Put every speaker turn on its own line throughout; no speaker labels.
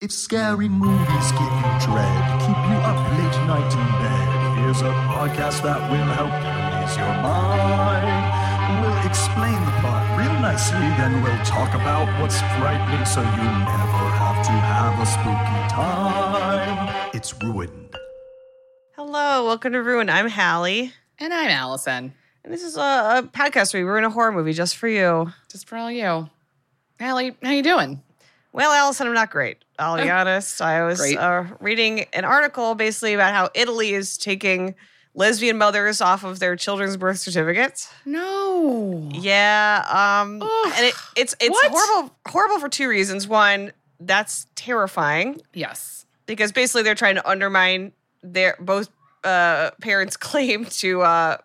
If scary movies give you dread, keep you up late night in bed, here's a podcast that will help you ease your mind. We'll explain the plot real nicely, then we'll talk about what's frightening so you never have to have a spooky time. It's ruined.
Hello, welcome to Ruined. I'm Halle,
And I'm Alison.
and this is a, a podcast where we ruin a horror movie just for you.
Just for all you. Halle, how you doing?
Well, Alison, I'm not great. I'll be honest. I was uh, reading an article basically about how Italy is taking lesbian mothers off of their children's birth certificates.
No.
Yeah, um,
Ugh.
and it, it's it's
What?
horrible horrible for two reasons. One, that's terrifying
Yes.
because basically they're trying to undermine their both uh, parents' claim to uh,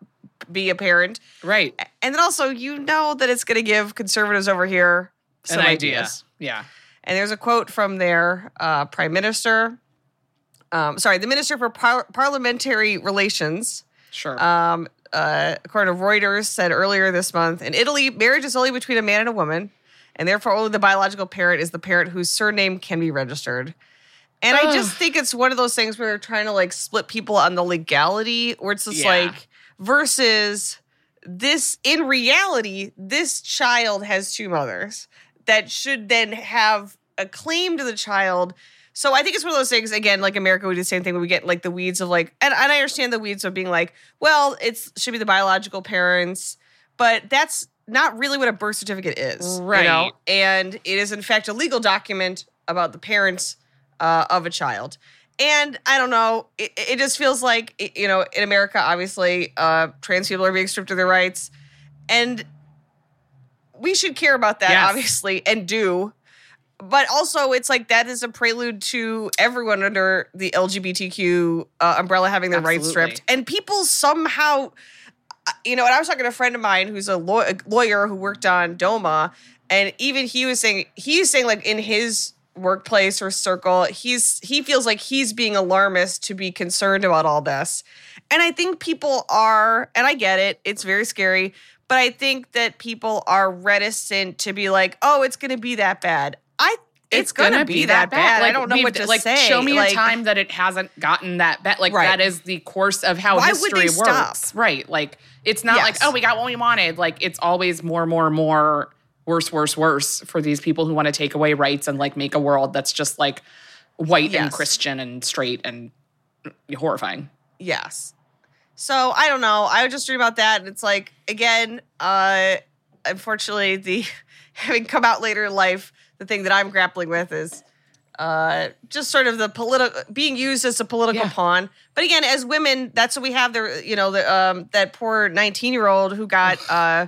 be a parent.
Right.
And then also, you know that it's going to give conservatives over here some
An idea.
ideas.
Yeah.
And there's a quote from their uh, prime minister, um, sorry, the minister for par- parliamentary relations,
Sure.
um, uh, according to Reuters, said earlier this month in Italy, marriage is only between a man and a woman, and therefore only the biological parent is the parent whose surname can be registered. And I just think it's one of those things where they're trying to like split people on the legality, where it's just
Yeah.
like versus this in reality, this child has two mothers that should then have a claim to the child. So I think it's one of those things again, like America, we do the same thing where we get like the weeds of like, and, and I understand the weeds of being like, well, it's should be the biological parents, but that's not really what a birth certificate is, You know?
Right.
And it is in fact a legal document about the parents uh, of a child. And I don't know, it, it just feels like you know, in America, obviously, uh, trans people are being stripped of their rights, and we should care about that,
Yes.
obviously, and do. But also, it's like that is a prelude to everyone under the LGBTQ uh, umbrella having their rights stripped, and people somehow, uh, you know. And I was talking to a friend of mine who's a, law- a lawyer who worked on DOMA, and even he was saying he's saying like in his workplace or circle, he's he feels like he's being alarmist to be concerned about all this. And I think people are, and I get it, it's very scary, but I think that people are reticent to be like, oh, it's gonna be that bad. I it's, gonna, be, that bad. I don't know what to
like,
say.
Show me
Like,
a time that it hasn't gotten that bad. Like
Right.
that is the course of how
Why
history works.
stop?
Right. Like it's not like, oh, we got what we wanted. Like it's always more, more, more worse, worse, worse for these people who want to take away rights and like make a world that's just like white and Christian and straight and horrifying.
Yes. So I don't know. I was just reading about that, and it's like again, uh, unfortunately, the having come out later in life, the thing that I'm grappling with is uh, just sort of the political being used as a political
Yeah.
pawn. But again, as women, that's what we have. There, you know, the um, that poor 19 year old who got uh,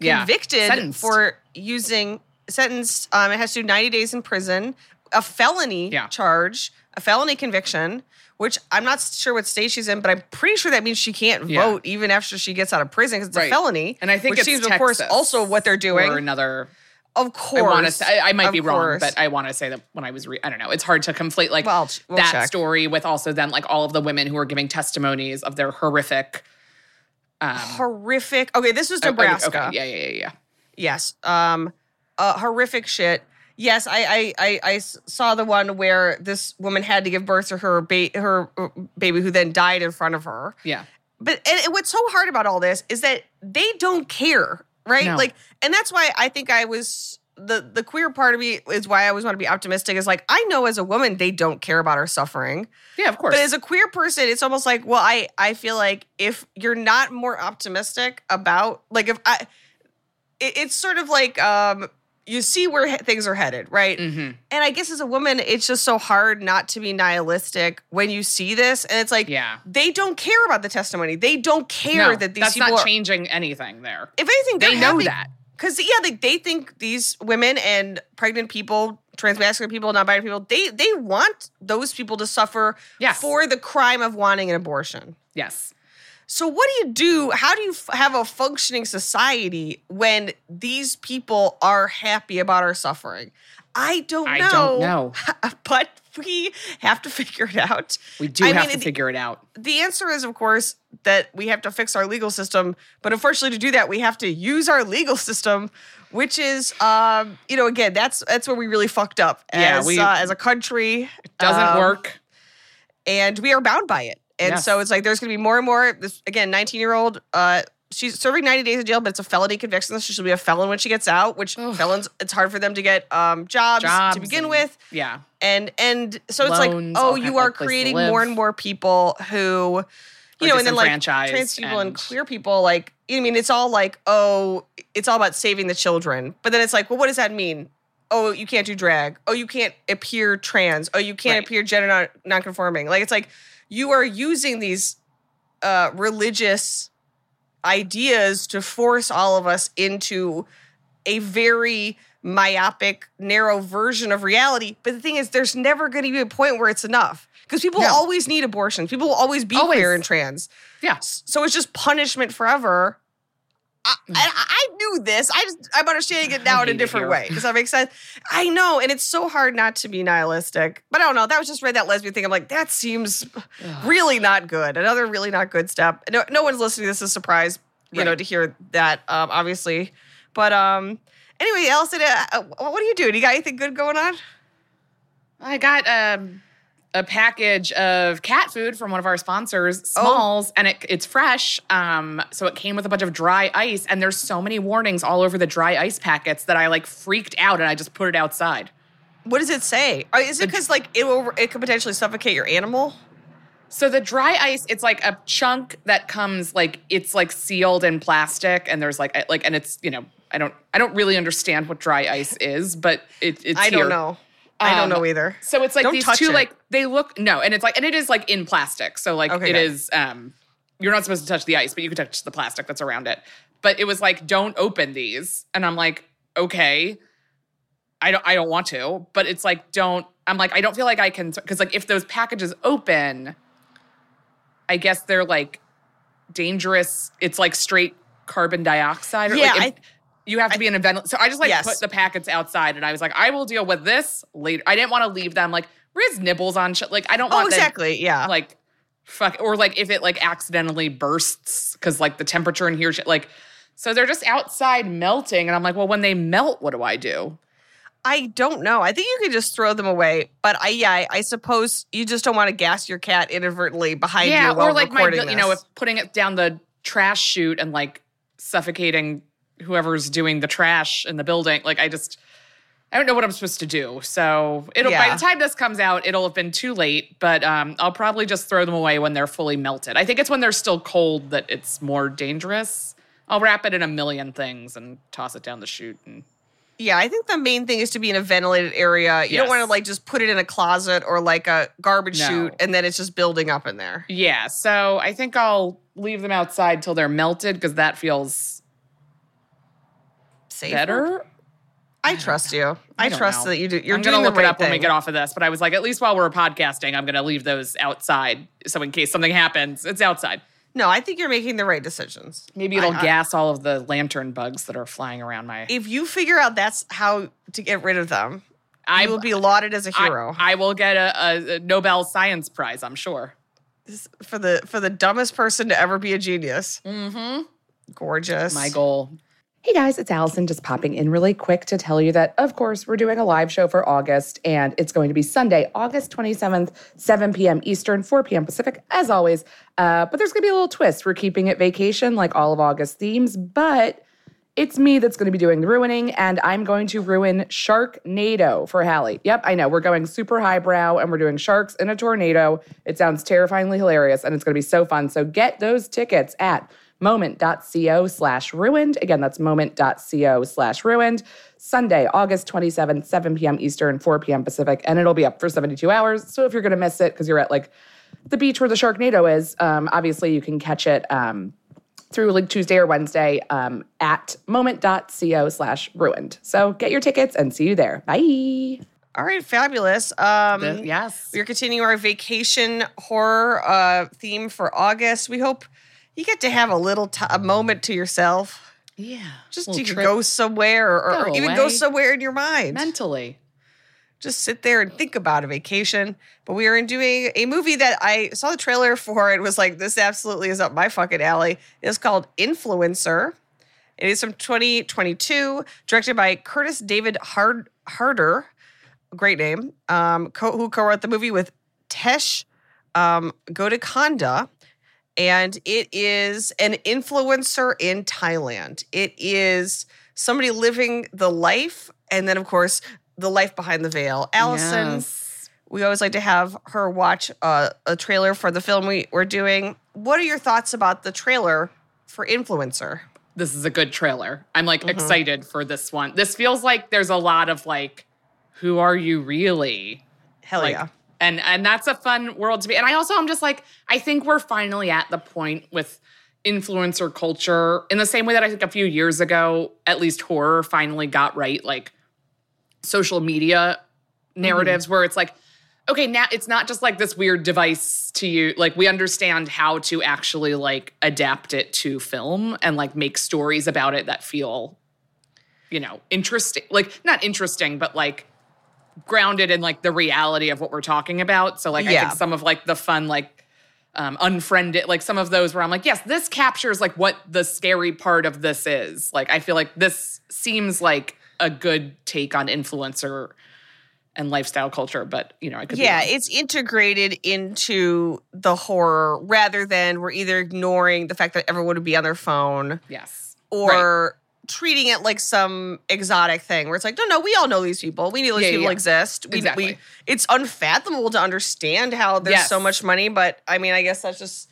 Yeah.
convicted
Sentenced.
for using sentenced. Um, it has to do 90 days in prison, a felony
Yeah.
charge, a felony conviction. Which I'm not sure what state she's in, but I'm pretty sure that means she can't
Yeah.
vote even after she gets out of prison because it's a felony.
And I think
which
it's
seems, of course, also what they're doing.
Or another
of course,
I want to say I, I might
of
be wrong, but I want to say that when I was re- I don't know, it's hard to conflate like
Well, we'll
that
check.
story with also then like all of the women who are giving testimonies of their horrific um
horrific. Okay, this was
oh, okay,
Nebraska.
okay, yeah, yeah, yeah, yeah.
Yes. Um, uh, horrific shit. Yes, I I I saw the one where this woman had to give birth to her ba- her uh, baby, who then died in front of her.
Yeah.
But and, and what's so hard about all this is that they don't care, right?
No.
Like, and that's why I think I was the the queer part of me is why I always want to be optimistic. Is like I know as a woman they don't care about our suffering.
Yeah, of course.
But as a queer person, it's almost like, well, I I feel like if you're not more optimistic about like if I it, it's sort of like um you see where he- things are headed, right?
Mhm.
And I guess as a woman, it's just so hard not to be nihilistic when you see this. And it's like,
Yeah.
they don't care about the testimony. They don't care
No,
that these
that's
people
not
are.
changing anything there.
If anything,
They know
happy-
that.
because yeah, they, they think these women and pregnant people transmasculine people, non-binary people, they they want those people to suffer
Yes.
for the crime of wanting an abortion.
Yes.
So what do you do? How do you f- have a functioning society when these people are happy about our suffering? I don't know.
I don't know.
but we have to figure it out.
We do
I
have
mean,
to figure it out.
The answer is, of course, that we have to fix our legal system. But unfortunately, to do that, we have to use our legal system, which is, um, you know, again, that's that's where we really fucked up as
Yeah,
as
we-
uh, as a country.
It Doesn't
Um,
work.
and we are bound by it. And
Yes.
so it's like there's going to be more and more. This again, 19 year old. Uh, she's serving 90 days in jail, but it's a felony conviction. So she'll be a felon when she gets out. Which
Ugh.
felons, it's hard for them to get um, jobs,
Jobs
to begin
and-
with.
Yeah.
And and so it's like, oh, you are creating more and more people who, you know, and then like trans people and,
and-
queer people, like I mean, it's all like, oh, it's all about saving the children. But then it's like, well, what does that mean? Oh, you can't do drag. Oh, you can't appear trans. Oh, you can't
Right.
appear gender non- nonconforming. Like it's like you are using these uh, religious ideas to force all of us into a very myopic, narrow version of reality. But the thing is, there's never going to be a point where it's enough because people
No.
always need abortions. People will always be
Always.
queer and trans.
Yeah.
So it's just punishment forever. I, I, I knew this. I just I'm understanding it now in a different way. Does that make sense? I know, and it's so hard not to be nihilistic. But I don't know. That was just read that lesbian thing. I'm like, that seems really not good. Another really not good step. No, no one's listening. This is a surprise, you know, to hear that, um, obviously. But um, anyway, Alison, uh, uh, what are you doing? You got anything good going on?
I got um, a package of cat food from one of our sponsors,
Oh.
Smalls, and it, it's fresh. Um, so it came with a bunch of dry ice, and there's so many warnings all over the dry ice packets that I like freaked out, and I just put it outside.
What does it say? Uh, Is it because like it will it could potentially suffocate your animal?
So the dry ice, it's like a chunk that comes like it's like sealed in plastic, and there's like like and it's you know I don't I don't really understand what dry ice is, but it, it's
I don't
here.
know. I don't
Um,
know either.
So it's like
Don't
these two
it.
like they look no, and it's like and it is like in plastic. So like
Okay,
it
good.
is um you're not supposed to touch the ice, but you can touch the plastic that's around it. But it was like don't open these. And I'm like, okay. I don't I don't want to, but it's like don't I'm like I don't feel like I can cuz like if those packages open I guess they're like dangerous. It's like straight carbon dioxide or
Yeah,
like if- you have to be in a vent. So I just like
Yes.
put the packets outside, and I was like, I will deal with this later. I didn't want to leave them like Riz nibbles on shit. Like I don't
Oh,
want them,
exactly. Yeah.
like fuck or like if it like accidentally bursts because like the temperature in here like so they're just outside melting and I'm like, well, when they melt, what do I do?
I don't know. I think you could just throw them away. But I, yeah, I, I suppose you just don't want to gas your cat inadvertently behind
yeah,
you while
or like my
recording
you know, if putting it down the trash chute and like suffocating whoever's doing the trash in the building. Like I just I don't know what I'm supposed to do. So it'll by the time this comes out, it'll have been too late. But um, I'll probably just throw them away when they're fully melted. I think it's when they're still cold that it's more dangerous. I'll wrap it in a million things and toss it down the chute. And
Yeah, I think the main thing is to be in a ventilated area. You don't want to like just put it in a closet or like a garbage
No.
chute and then it's just building up in there.
yeah, so I think I'll leave them outside till they're melted because that feels
Safer?
better.
I trust you. I,
I
trust
know.
that you do. You're
I'm gonna
the
look
right
it up
thing.
when we get off of this, but I was like, at least while we're podcasting, I'm gonna leave those outside. So in case something happens, it's outside.
No, I think you're making the right decisions.
Maybe it'll
I- I-
gas all of the lantern bugs that are flying around my.
If you figure out that's how to get rid of them,
I
will be lauded as a hero.
I, will get a, a Nobel Science Prize, I'm sure.
This- for the for the dumbest person to ever be a genius.
Mm-hmm.
Gorgeous.
My goal.
Hey guys, it's Alison just popping in really quick to tell you that, of course, we're doing a live show for August, and it's going to be Sunday, August 27th, 7 p.m. Eastern, 4 p.m. Pacific, as always. Uh, but there's going to be a little twist. We're keeping it vacation like all of August themes, but it's me that's going to be doing the ruining, and I'm going to ruin Sharknado for Halle. Yep, I know. We're going super highbrow, and we're doing sharks in a tornado. It sounds terrifyingly hilarious, and it's going to be so fun. So get those tickets at moment.co slash ruined. Again, that's moment.co slash ruined. Sunday, August 27th, 7 p.m. Eastern, 4 p.m. Pacific, and it'll be up for 72 hours. So if you're going to miss it because you're at like the beach where the Sharknado is, um, obviously you can catch it um, through like Tuesday or Wednesday um, at moment.co slash ruined. So get your tickets and see you there. Bye.
All right, fabulous. Um,
The- yes.
We're continuing our vacation horror uh, theme for August. We hope you get to have a little t- a moment to yourself.
Yeah.
Just you can go somewhere or, or
Go
even go somewhere in your mind.
mentally.
Just sit there and think about a vacation. But we are in doing a movie that I saw the trailer for and was like, this absolutely is up my fucking alley. It's called Influencer. It is from 2022, directed by Curtis David Hard- Harder, great name, um, co- who co-wrote the movie with Tesh um, Guttikonda. And it is an influencer in Thailand. It is somebody living the life, and then, of course, the life behind the veil. Alison,
Yes.
we always like to have her watch uh, a trailer for the film we, we're doing. What are your thoughts about the trailer for Influencer?
This is a good trailer. I'm like
Mhm.
excited for this one. This feels like there's a lot of like, who are you really?
Hell
like,
yeah.
And and that's a fun world to be. And I also I'm just like I think we're finally at the point with influencer culture in the same way that I think a few years ago at least horror finally got right like social media narratives mm-hmm. where it's like okay now it's not just like this weird device to you like we understand how to actually like adapt it to film and like make stories about it that feel you know interesting like not interesting but like grounded in like the reality of what we're talking about. So like i think some of like the fun like um unfriended like some of those where i'm like yes this captures like what the scary part of this is. Like i feel like this seems like a good take on influencer and lifestyle culture but you know i could
Yeah, it's integrated into the horror rather than we're either ignoring the fact that everyone would be on their phone
yes.
or treating it like some exotic thing where it's like, no, no, we all know these people. We know these
Yeah,
people
yeah.
exist. We,
Exactly.
we it's unfathomable to understand how there's
Yes.
so much money, but I mean, I guess that's just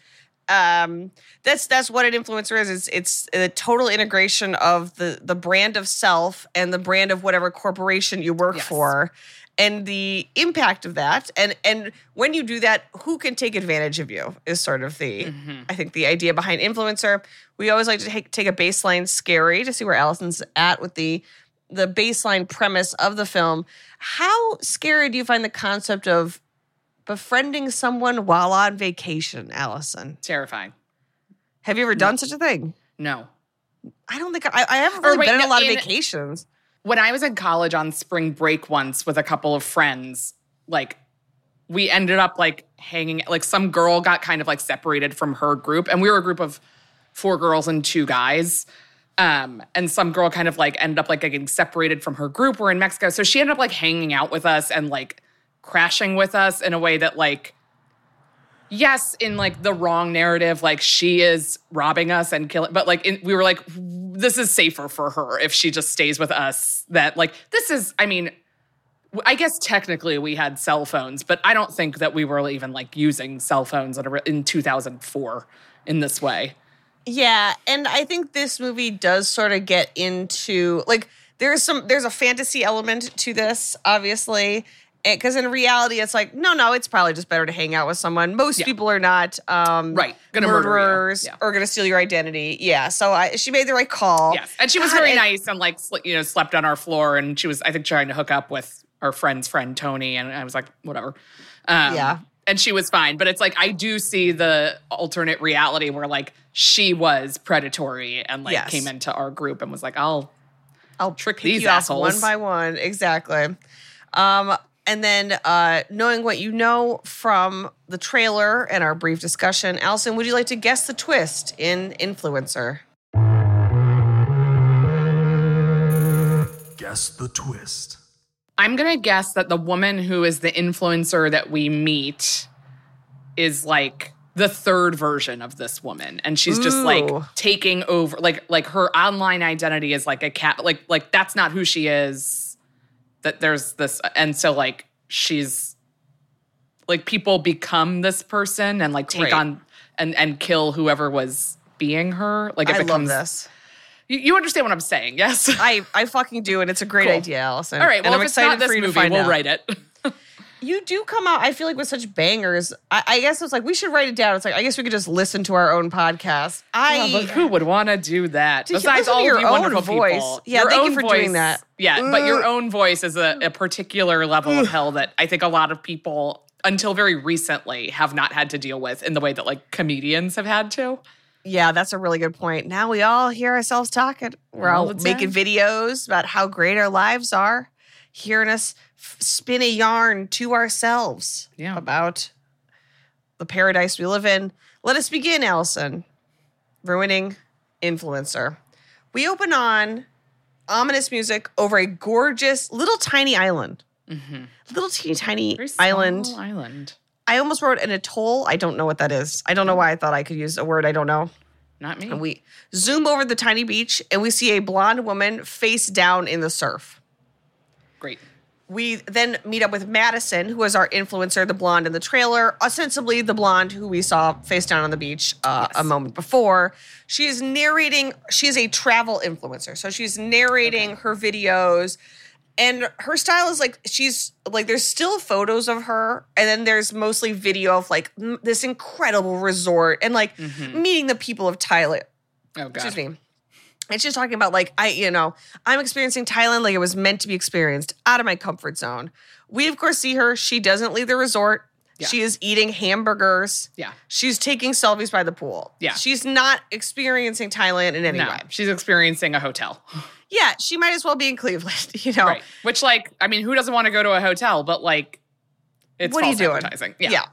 um that's that's what an influencer is. It's it's a total integration of the the brand of self and the brand of whatever corporation you work
Yes.
for and the impact of that and and when you do that who can take advantage of you is sort of the
Mhm.
I think the idea behind influencer. We always like to take, take a baseline scary to see where Alison's at with the the baseline premise of the film. How scary do you find the concept of befriending someone while on vacation, Alison?
terrifying
Have you ever done such a thing?
no
I don't think I, I haven't really
wait,
been on a
no,
lot of
in-
vacations.
When I was in college on spring break once with a couple of friends, like we ended up like hanging like some girl got kind of like separated from her group and we were a group of four girls and two guys. Um, and some girl kind of like ended up like getting separated from her group. We're in Mexico. So she ended up like hanging out with us and like crashing with us in a way that like yes, in like the wrong narrative, like she is robbing us and killing, but like in, we were like, this is safer for her if she just stays with us. That like this is, I mean, I guess technically we had cell phones, but I don't think that we were even like using cell phones in 2004 in this way.
Yeah, and I think this movie does sort of get into like there's some there's a fantasy element to this, obviously, because in reality, it's like no, no, it's probably just better to hang out with someone. Most
Yeah.
people are not um,
Right, gonna murder you.
murderers
Yeah.
or gonna steal your identity. Yeah, so I, she made the right call.
Yes, and she was
God,
very
and-
nice and like you know slept on our floor, and she was I think trying to hook up with our friend's friend Tony, and I was like whatever. Um,
Yeah.
and she was fine, but it's like I do see the alternate reality where like she was predatory and like
Yes.
came into our group and was like I'll
I'll
trick these assholes.
one by one. Exactly. Um, and then uh, knowing what you know from the trailer and our brief discussion, Alison, would you like to guess the twist in Influencer?
Guess the twist.
I'm gonna guess that the woman who is the influencer that we meet is like the third version of this woman, and she's just like taking over. Like like her online identity is like a cat. Like like that's not who she is. That there's this, and so like she's like people become this person and like take
Right.
on and and kill whoever was being her. Like it
I love
becomes
this.
You, you understand what I'm saying? Yes.
I, I fucking do, and it's a great
Cool.
idea, Alison.
All right.
and
Well,
I'm
if it's
excited
not this movie, we'll
out.
write it.
You do come out, I feel like, with such bangers. I, I guess it's like we should write it down. It's like I guess we could just listen to our own podcast. I
Oh, but who would want to do that?
To
Besides all
your
of you
own
wonderful
voice.
people.
Yeah,
your
thank you for
voice,
doing that.
Yeah, but your
mm.
own voice is a, a mm. particular level of mm. hell that I think a lot of people, until very recently, have not had to deal with in the way that like comedians have had to.
Yeah, that's a really good point. Now we all hear ourselves talking. We're
All
all making videos about how great our lives are, hearing us spin a yarn to ourselves
Yeah.
about the paradise we live in. Let us begin, Alison. Ruining influencer. We open on ominous music over a gorgeous little tiny island. Little teeny tiny
Mm-hmm. Very
island.
Island.
I almost wrote an atoll. I don't know what that is. I don't know why I thought I could use a word I don't know.
Not me.
And we zoom over the tiny beach and we see a blonde woman face down in the surf.
Great.
We then meet up with Madison, who is our influencer, the blonde in the trailer, ostensibly the blonde who we saw face down on the beach uh, a moment before. She is narrating, she is a travel influencer. So she's narrating her videos. And her style is like, she's like, there's still photos of her. And then there's mostly video of like m- this incredible resort and like meeting the people of Thailand.
Oh god.
Excuse me. And she's talking about like I, you know, I'm experiencing Thailand like it was meant to be experienced, out of my comfort zone. We of course see her. She doesn't leave the resort.
Yeah.
She is eating hamburgers.
Yeah.
She's taking selfies by the pool.
Yeah.
She's not experiencing Thailand in any
No,
way.
she's experiencing a hotel.
Yeah, she might as well be in Cleveland, you know.
Right. Which, like, I mean, who doesn't want to go to a hotel? But like, it's
what are you
false
doing?
advertising. Yeah.
Yeah.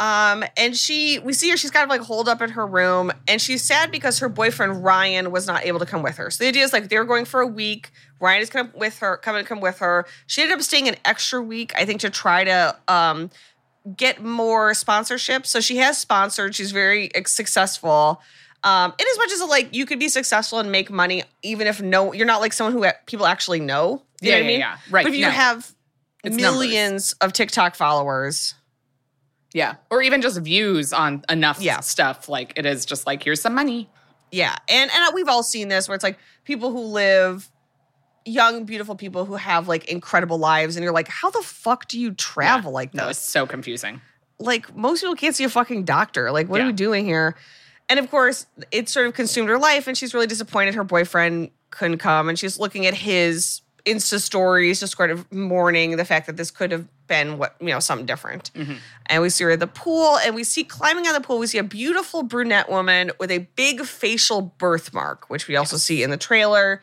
Um, and she, we see her, she's kind of like holed up in her room, and she's sad because her boyfriend Ryan was not able to come with her. So the idea is like they were going for a week. Ryan is coming with her, coming to come with her. She ended up staying an extra week, I think, to try to um get more sponsorship. So she has sponsored. She's very successful. Um, in as much as like you could be successful and make money, even if no, you're not like someone who people actually know. You
Yeah,
know what I
yeah,
mean?
yeah. Right,
But if you
no.
have
It's
millions of TikTok followers.
Yeah. Or even just views on enough
Yeah.
stuff. Like, it is just like, here's some money.
Yeah, and and we've all seen this where it's like people who live young, beautiful people who have like incredible lives, and you're like, how the fuck do you travel like
That was
this?
so confusing.
Like most people can't see a fucking doctor. Like, what are
Yeah.
we doing here? And of course, it sort of consumed her life, and she's really disappointed her boyfriend couldn't come, and she's looking at his Insta stories, just sort of mourning the fact that this could have been what you know something different. And we see her at the pool, and we see climbing out of the pool. We see a beautiful brunette woman with a big facial birthmark, which we also see in the trailer.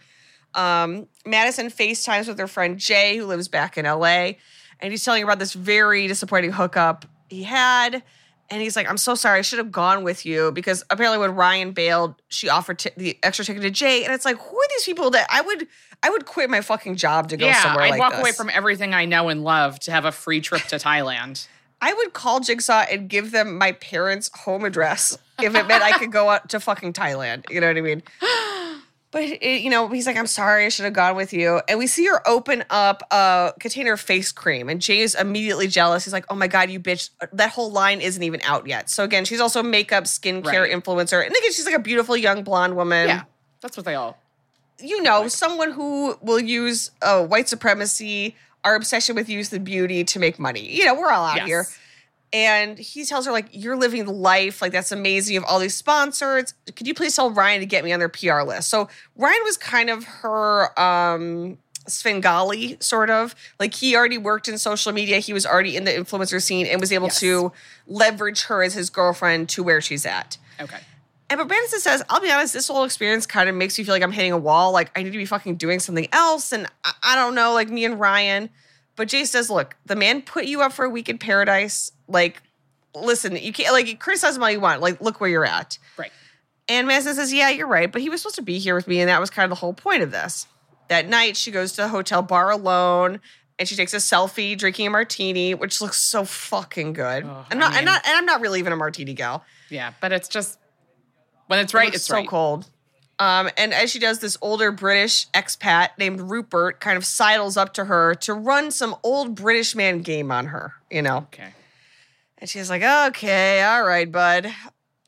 Um, Madison FaceTimes with her friend Jay, who lives back in LA, and he's telling her about this very disappointing hookup he had. And he's like, I'm so sorry. I should have gone with you because apparently when Ryan bailed, she offered t- the extra ticket to Jay. And it's like, who are these people that I would I would quit my fucking job to go
yeah.
somewhere
I'd
like
walk
this.
away from everything I know and love to have a free trip to Thailand.
I would call Jigsaw and give them my parents' home address if it meant I could go out to fucking Thailand. You know what I mean? But it, you know, he's like, "I'm sorry, I should have gone with you." And we see her open up a container of face cream, and Jay is immediately jealous. He's like, "Oh my god, you bitch! That whole line isn't even out yet." So again, she's also a makeup, skincare
Right.
influencer, and again, she's like a beautiful young blonde woman.
yeah. That's what they all.
You know, someone who will use uh, white supremacy, our obsession with youth and beauty to make money. You know, we're all out
Yes.
here. And he tells her, like, you're living life. Like, that's amazing. You have all these sponsors. Could you please tell Ryan to get me on their PR list? So Ryan was kind of her um Svengali, sort of. Like he already worked in social media. He was already in the influencer scene and was able
Yes.
to leverage her as his girlfriend to where she's at.
Okay.
And but Brandon says, I'll be honest, this whole experience kind of makes me feel like I'm hitting a wall. Like I need to be fucking doing something else. And I, I don't know, like me and Ryan. But Jay says, look, the man put you up for a week in paradise. Like, listen, you can't like criticize him all you want. Like, look where you're at.
Right.
And Madison says, yeah, you're right. But he was supposed to be here with me. And that was kind of the whole point of this. That night, she goes to the hotel bar alone. And she takes a selfie drinking a martini, which looks so fucking good.
Oh,
I'm
I
not, I'm not, and I'm not really even a martini gal.
Yeah. But it's just when it's right,
looks
it's
so
right.
cold. Um, and as she does, this older British expat named Rupert kind of sidles up to her to run some old British man game on her, you know.
Okay.
And she's like, "Okay, all right, bud."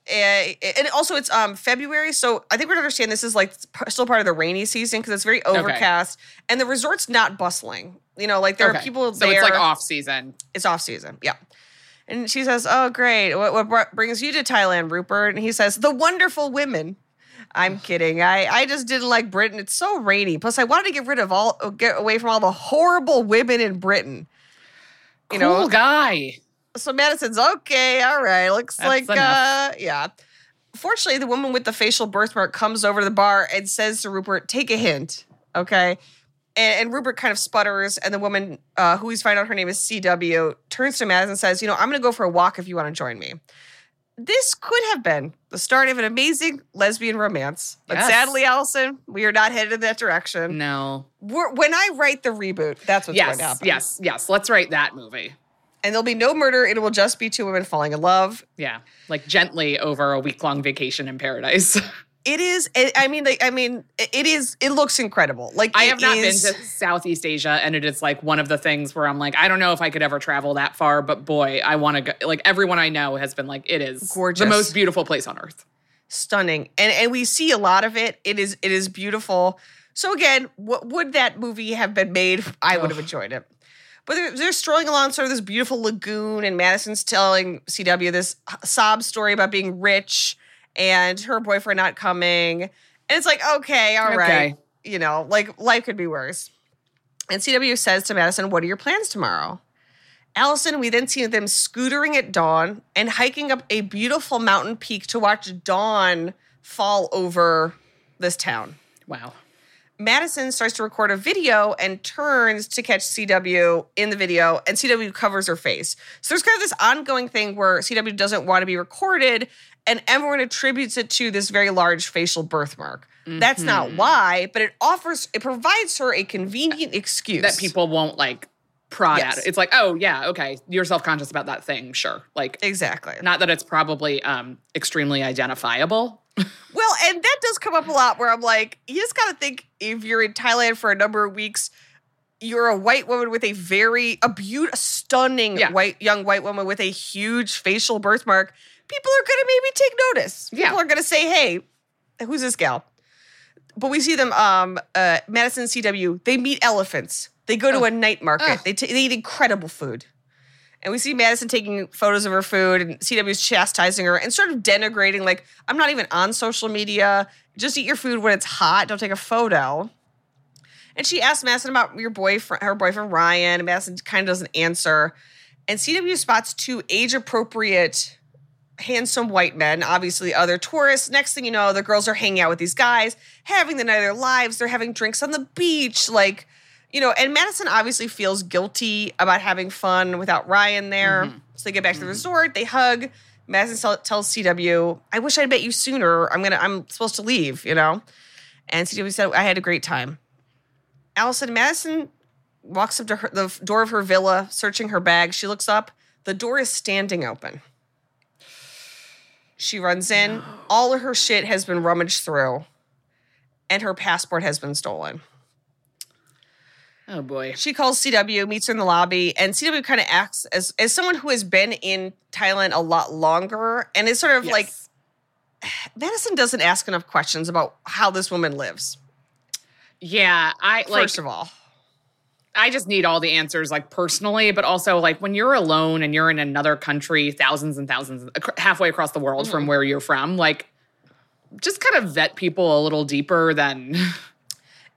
Eh, And also, it's um February, so I think we're to understand this is like still part of the rainy season because it's very overcast, and the resort's not bustling. You know, like there are
Okay.
people
So
there.
it's like off season.
It's off season. Yeah. And she says, "Oh, great. What, what br- brings you to Thailand, Rupert?" And he says, "The wonderful women." I'm kidding. I, I just didn't like Britain. It's so rainy. Plus, I wanted to get rid of all, get away from all the horrible women in Britain. You
cool
know,
guy.
so Madison's okay. All right. Looks
That's
like,
enough.
uh, yeah. Fortunately, the woman with the facial birthmark comes over to the bar and says to Rupert, "Take a hint." Okay. And, and Rupert kind of sputters, and the woman, uh, who he's find out her name is CW, turns to Madison and says, "You know, I'm going to go for a walk if you want to join me." This could have been the start of an amazing lesbian romance, but
Yes.
sadly, Alison, we are not headed in that direction.
No.
We're, when I write the reboot, that's what's going to happen.
Yes. Yes. Let's write that movie.
and there'll be no murder. It will just be two women falling in love.
Yeah. Like gently over a week long vacation in paradise.
It is. I mean, I mean, it is. It looks incredible. Like
I have not
is-
been to Southeast Asia, and it is like one of the things where I'm like, I don't know if I could ever travel that far, but boy, I want to go. Like everyone I know has been like, it is
Gorgeous.
the most beautiful place on earth.
stunning, and and we see a lot of it. It is. It is beautiful. So again, what would that movie have been made? I would have enjoyed it. But they're, they're strolling along sort of this beautiful lagoon, and Madison's telling CW this sob story about being rich and her boyfriend not coming. And it's like, okay, all right,
Okay.
You know, like life could be worse. And CW says to Madison, What are your plans tomorrow? Alison, we then see them scootering at dawn and hiking up a beautiful mountain peak to watch dawn fall over this town.
Wow.
Madison starts to record a video and turns to catch CW in the video, and CW covers her face. So there's kind of this ongoing thing where CW doesn't want to be recorded, and everyone attributes it to this very large facial birthmark. That's not why, but it offers, it provides her a convenient excuse
That people won't like prod
Yes.
at it. It's like, oh yeah, okay, you're self conscious about that thing, sure. Like,
exactly.
not that it's probably um extremely identifiable.
Well, and that does come up a lot where I'm like, you just got to think if you're in Thailand for a number of weeks, you're a white woman with a very a beautiful, stunning
Yeah.
white young white woman with a huge facial birthmark. People are going to maybe take notice.
Yeah.
People are going to say, "Hey, who's this gal?" But we see them, um, uh, Madison CW. They meet elephants. They go to a night market.
Ugh.
They, t- they eat incredible food. And we see Madison taking photos of her food, and CW's chastising her and sort of denigrating, like, I'm not even on social media. Just eat your food when it's hot. Don't take a photo. And she asks Madison about your boyfriend, her boyfriend Ryan. And Madison kind of doesn't answer. And CW spots two age appropriate, handsome white men, obviously other tourists. Next thing you know, the girls are hanging out with these guys, having the night of their lives. They're having drinks on the beach. Like, you know, and Madison obviously feels guilty about having fun without Ryan there. Mm-hmm. So they get back to the mm-hmm. resort, they hug. Madison tells CW, I wish I'd met you sooner. I'm gonna I'm supposed to leave, you know? And CW said, I had a great time. Alison Madison walks up to her, the door of her villa, searching her bag. She looks up. The door is standing open. She runs in. All of her shit has been rummaged through, and her passport has been stolen.
Oh boy.
She calls CW, meets her in the lobby, and CW kind of acts as as someone who has been in Thailand a lot longer, and is sort of like Madison doesn't ask enough questions about how this woman lives.
Yeah, I like
First of all,
I just need all the answers, like personally, but also like when you're alone and you're in another country, thousands and thousands, halfway across the world
Mm-hmm.
from where you're from, like just kind of vet people a little deeper than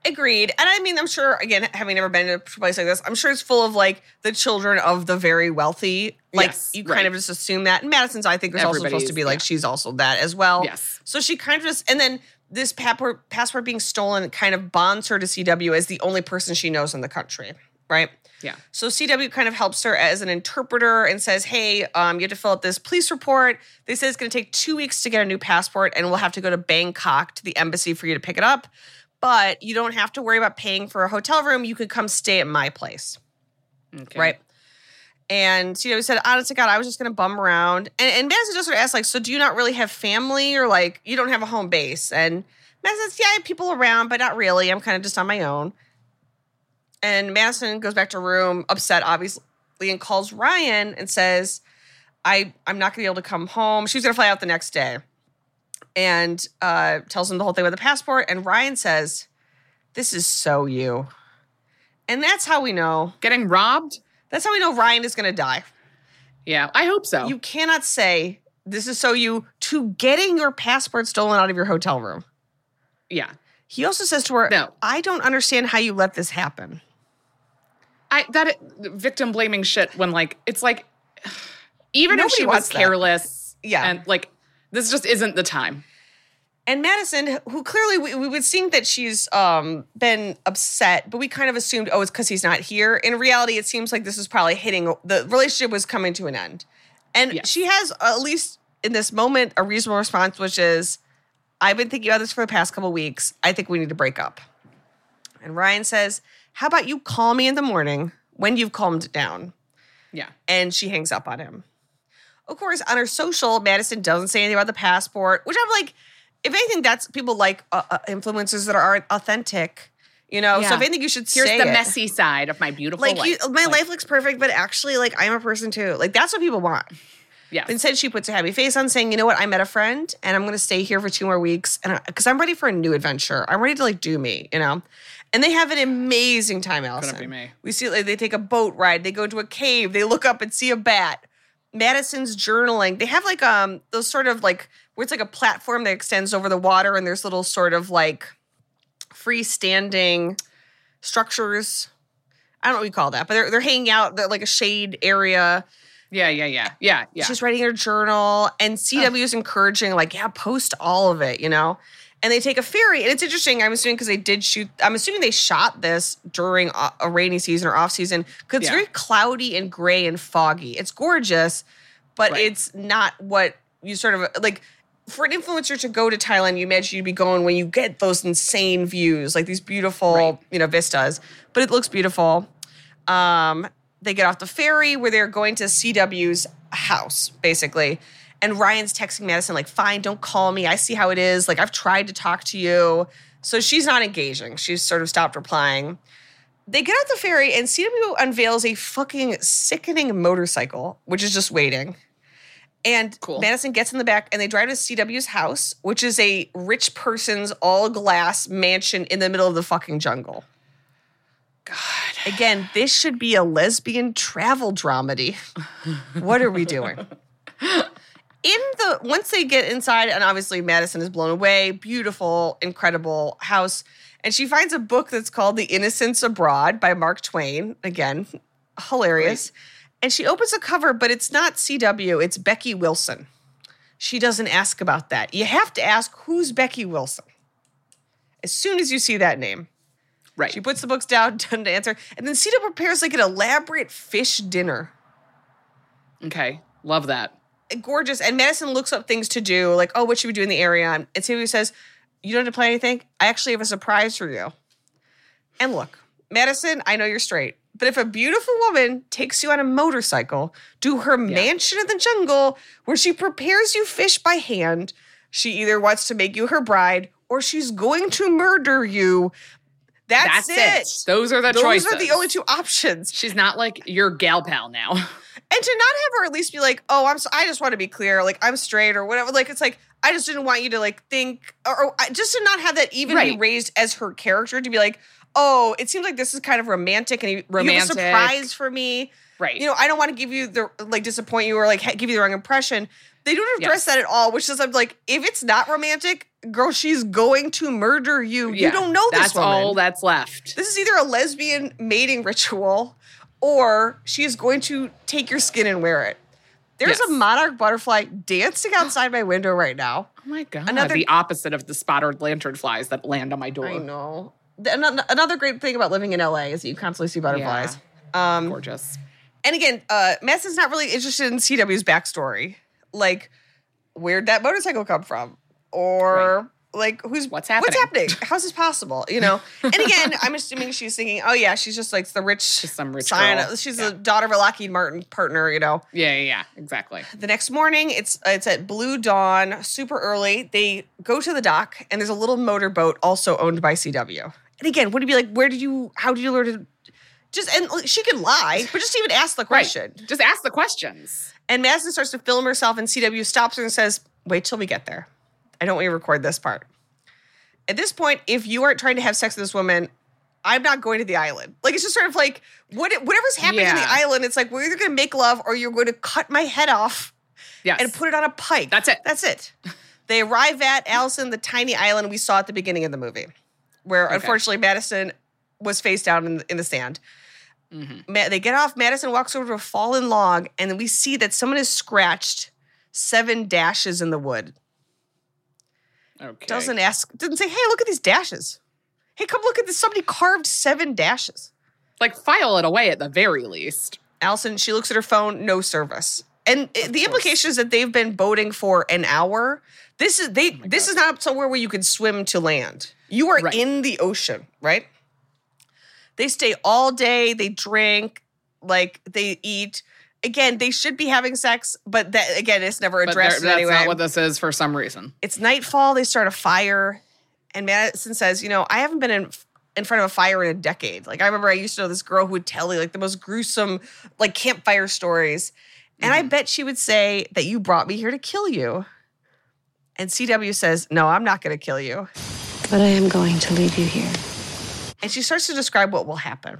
Agreed. And I mean, I'm sure, again, having never been to a place like this, I'm sure it's full of like the children of the very wealthy. Like,
Yes,
you
right.
kind of just assume that. And Madison's, I think, is also supposed to be like,
yeah.
she's also that as well.
Yes.
So she kind of just, and then this passport, passport being stolen kind of bonds her to CW as the only person she knows in the country, right?
yeah.
So CW kind of helps her as an interpreter and says, "Hey, um, you have to fill out this police report. They say it's going to take two weeks to get a new passport, and we'll have to go to Bangkok to the embassy for you to pick it up. But you don't have to worry about paying for a hotel room. You could come stay at my place,
Okay.
right?" And you know, he said, "Honest to God, I was just to bum around." And, and Madison just sort of asked, like, "So do you not really have family, or like you don't have a home base?" And Madison says, "Yeah, I have people around, but not really. I'm kind of just on my own." And Madison goes back to room, upset, obviously, and calls Ryan and says, I, I'm not gonna be able to come home. She's gonna fly out the next day. And uh, tells him the whole thing with the passport. And Ryan says, This is so you. And that's how we know.
Getting robbed?
That's how we know Ryan is going to die.
Yeah, I hope so.
You cannot say this is so you to getting your passport stolen out of your hotel room.
yeah.
He also says to her,
No.
I don't understand how you let this happen.
I that victim blaming shit when like it's like even if she was
wants that.
careless,
Yeah.
and like this just isn't the time.
And Madison, who clearly we, we would think that she's um, been upset, but we kind of assumed, oh, it's because he's not here. In reality, it seems like this is probably hitting the relationship was coming to an end. And
Yes.
she has, at least in this moment, a reasonable response, which is, I've been thinking about this for the past couple weeks. I think we need to break up. And Ryan says, How about you call me in the morning when you've calmed down?
Yeah.
and she hangs up on him. Of course, on her social, Madison doesn't say anything about the passport, which I'm like, if anything, that's people like uh, uh, influencers that are authentic, you know. So if anything, you should
Here's
say
the
it.
messy side of my beautiful
Like
life.
you, my
Like,
life looks perfect, but actually, like I'm a person too. Like that's what people want.
Yeah.
Instead, she puts a happy face on, saying, "You know what? I met a friend, and I'm going to stay here for two more weeks, and because I'm ready for a new adventure. I'm ready to like do me, you know." And they have an amazing time, Alison.
be me.
We see like, they take a boat ride. They go into a cave. They look up and see a bat. Madison's journaling. They have like um those sort of like where it's like a platform that extends over the water, and there's little sort of like freestanding structures. I don't know what you call that, but they're they're hanging out. They're like a shade area.
yeah, yeah, yeah, yeah, yeah.
She's writing her journal, and CW is encouraging, like, yeah, post all of it, you know? And they take a ferry, and it's interesting. I'm assuming because they did shoot, I'm assuming they shot this during a, rainy season or off season because it's
Yeah.
very cloudy and gray and foggy. It's gorgeous, but
Right.
it's not what you sort of like. For an influencer to go to Thailand, you imagine you'd be going when you get those insane views, like these beautiful,
Right.
you know, vistas. But it looks beautiful. Um, they get off the ferry where they're going to CW's house, basically. And Ryan's texting Madison, like, fine, don't call me. I see how it is. Like, I've tried to talk to you. So she's not engaging. She's sort of stopped replying. They get off the ferry and CW unveils a fucking sickening motorcycle, which is just waiting. And
Cool.
Madison gets in the back and they drive to CW's house, which is a rich person's all glass mansion in the middle of the fucking jungle.
God.
Again, this should be a lesbian travel dramedy. what are we doing? In the once they get inside, and obviously Madison is blown away, beautiful, incredible house. And she finds a book that's called The Innocents Abroad by Mark Twain. Again, hilarious. And she opens the cover, but it's not CW, it's Becky Wilson. She doesn't ask about that. You have to ask who's Becky Wilson. As soon as you see that name.
Right.
She puts the books down, doesn't answer, and then CW prepares like an elaborate fish dinner.
okay. Love that.
Gorgeous. And Madison looks up things to do, like, oh, what should we do in the area? And Sylvia says, You don't have to plan anything. I actually have a surprise for you. And look, Madison, I know you're straight, but if a beautiful woman takes you on a motorcycle to her mansion in the jungle where she prepares you fish by hand, she either wants to make you her bride or she's going to murder you. That's,
That's
it.
it. Those are the
Those
choices.
Those are the only two options.
She's not like your gal pal now.
and to not have her at least be like, "Oh, I'm so, I just want to be clear, like I'm straight or whatever." Like it's like I just didn't want you to like think or, or just to not have that even be raised as her character to be like, "Oh, it seems like this is kind of romantic and you, you have a surprise for me."
right.
You know, I don't want to give you the like disappoint you or like give you the wrong impression. They don't address
Yes.
that at all, which is I'm like, if it's not romantic, girl, she's going to murder you. You don't know this
That's
woman.
all that's left.
This is either a lesbian mating ritual or she is going to take your skin and wear it. There's
Yes.
a monarch butterfly dancing outside my window right now.
Oh my god.
Another-
the opposite of the spotted lantern flies that land on my door.
I know. The- ano- Another great thing about living in LA is you constantly see butterflies. Um,
Gorgeous.
and again, uh, Madison's not really interested in CW's backstory. Like, where'd that motorcycle come from? Or like who's
What's happening?
What's
happening?
How's this possible? You know? and again, I'm assuming she's thinking, oh yeah, she's just like the rich
Just some rich
scion-
girl.
She's
Yeah.
the daughter of a Lockheed Martin partner, you know.
Yeah, yeah, yeah. Exactly.
The next morning, it's it's at Blue Dawn, super early. They go to the dock, and there's a little motorboat also owned by CW. And again, would it be like, where did you? How did you learn to? Just and she could lie, but just even ask the question.
Right. Just ask the questions.
And Madison starts to film herself, and CW stops her and says, "Wait till we get there. I don't want you to record this part." At this point, if you aren't trying to have sex with this woman, I'm not going to the island. Like it's just sort of like what whatever's happening on the island. It's like we're either going to make love or you're going to cut my head off
Yes.
and put it on a pike.
That's it.
That's it. They arrive at Alison, the tiny island we saw at the beginning of the movie, where unfortunately Madison was face down in, in the sand.
Mm-hmm.
Ma- they get off. Madison walks over to a fallen log, and then we see that someone has scratched seven dashes in the wood.
okay.
Doesn't ask, doesn't say, "Hey, look at these dashes." Hey, come look at this. Somebody carved seven dashes.
like file it away at the very least.
Alison, she looks at her phone, no service. And it- the implication is that they've been boating for an hour. This is they this is not somewhere where you can swim to land. You are
Right.
in the ocean, right? They stay all day, they drink, like they eat. Again, they should be having sex, but that again, it's never addressed
there-
in
that's not what this is for some reason.
it's nightfall, they start a fire, and Madison says, you know, I haven't been in in front of a fire in a decade. Like I remember I used to know this girl who would tell me like the most gruesome like campfire stories. And
Mm-hmm.
I bet she would say that you brought me here to kill you. And CW says, No, I'm not going to kill you.
But I am going to leave you here.
And she starts to describe what will happen.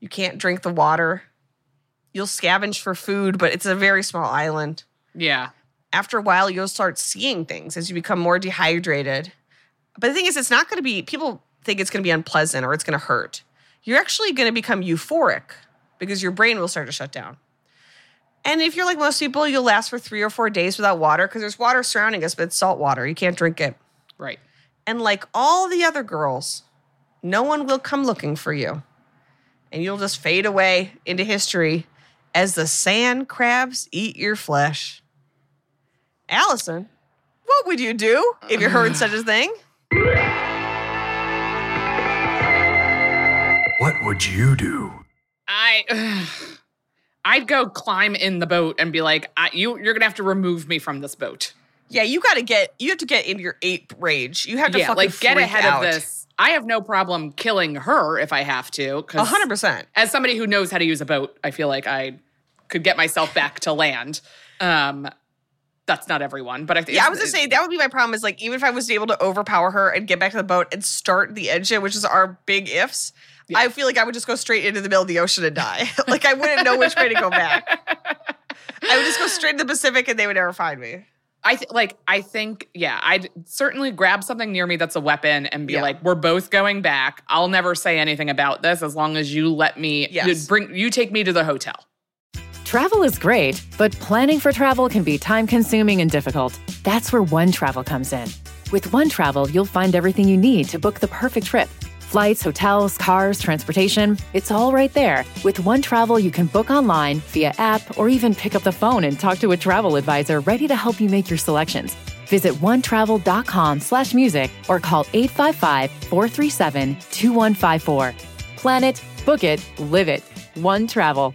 You can't drink the water. You'll scavenge for food, but it's a very small island.
Yeah.
After a while, you'll start seeing things as you become more dehydrated. But the thing is, it's not going to be, people think it's going to be unpleasant or it's going to hurt. You're actually going to become euphoric because your brain will start to shut down. And if you're like most people, you'll last for three or four days without water because there's water surrounding us, but it's salt water. You can't drink it.
Right.
And like all the other girls, no one will come looking for you. And you'll just fade away into history as the sand crabs eat your flesh. Alison, what would you do if you heard such a thing?
What would you do?
I I'd go climb in the boat and be like, I, you you're gonna have to remove me from this boat.
Yeah, you got to get you have to get into your ape rage. You have to
yeah,
fucking
like get ahead
out.
of this. I have no problem killing her if I have to.
Hundred percent.
As somebody who knows how to use a boat, I feel like I could get myself back to land. Um, that's not everyone, but I think
Yeah, I was gonna say that would be my problem. Is like even if I was able to overpower her and get back to the boat and start the engine, which is our big ifs, I feel like I would just go straight into the middle of the ocean and die. like I wouldn't know which way to go back. I would just go straight to the Pacific and they would never find me.
I th- like. I think, yeah, I'd certainly grab something near me that's a weapon and be
Yeah.
like, "We're both going back. I'll never say anything about this as long as you let me.
Yes.
You bring you take me to the hotel."
Travel is great, but planning for travel can be time consuming and difficult. That's where One Travel comes in. With One Travel, you'll find everything you need to book the perfect trip flights, hotels, cars, transportation. It's all right there. With One Travel, you can book online, via app, or even pick up the phone and talk to a travel advisor ready to help you make your selections. Visit onetravel.com slash music or call 855-437-2154. Plan it, book it, live it. One Travel.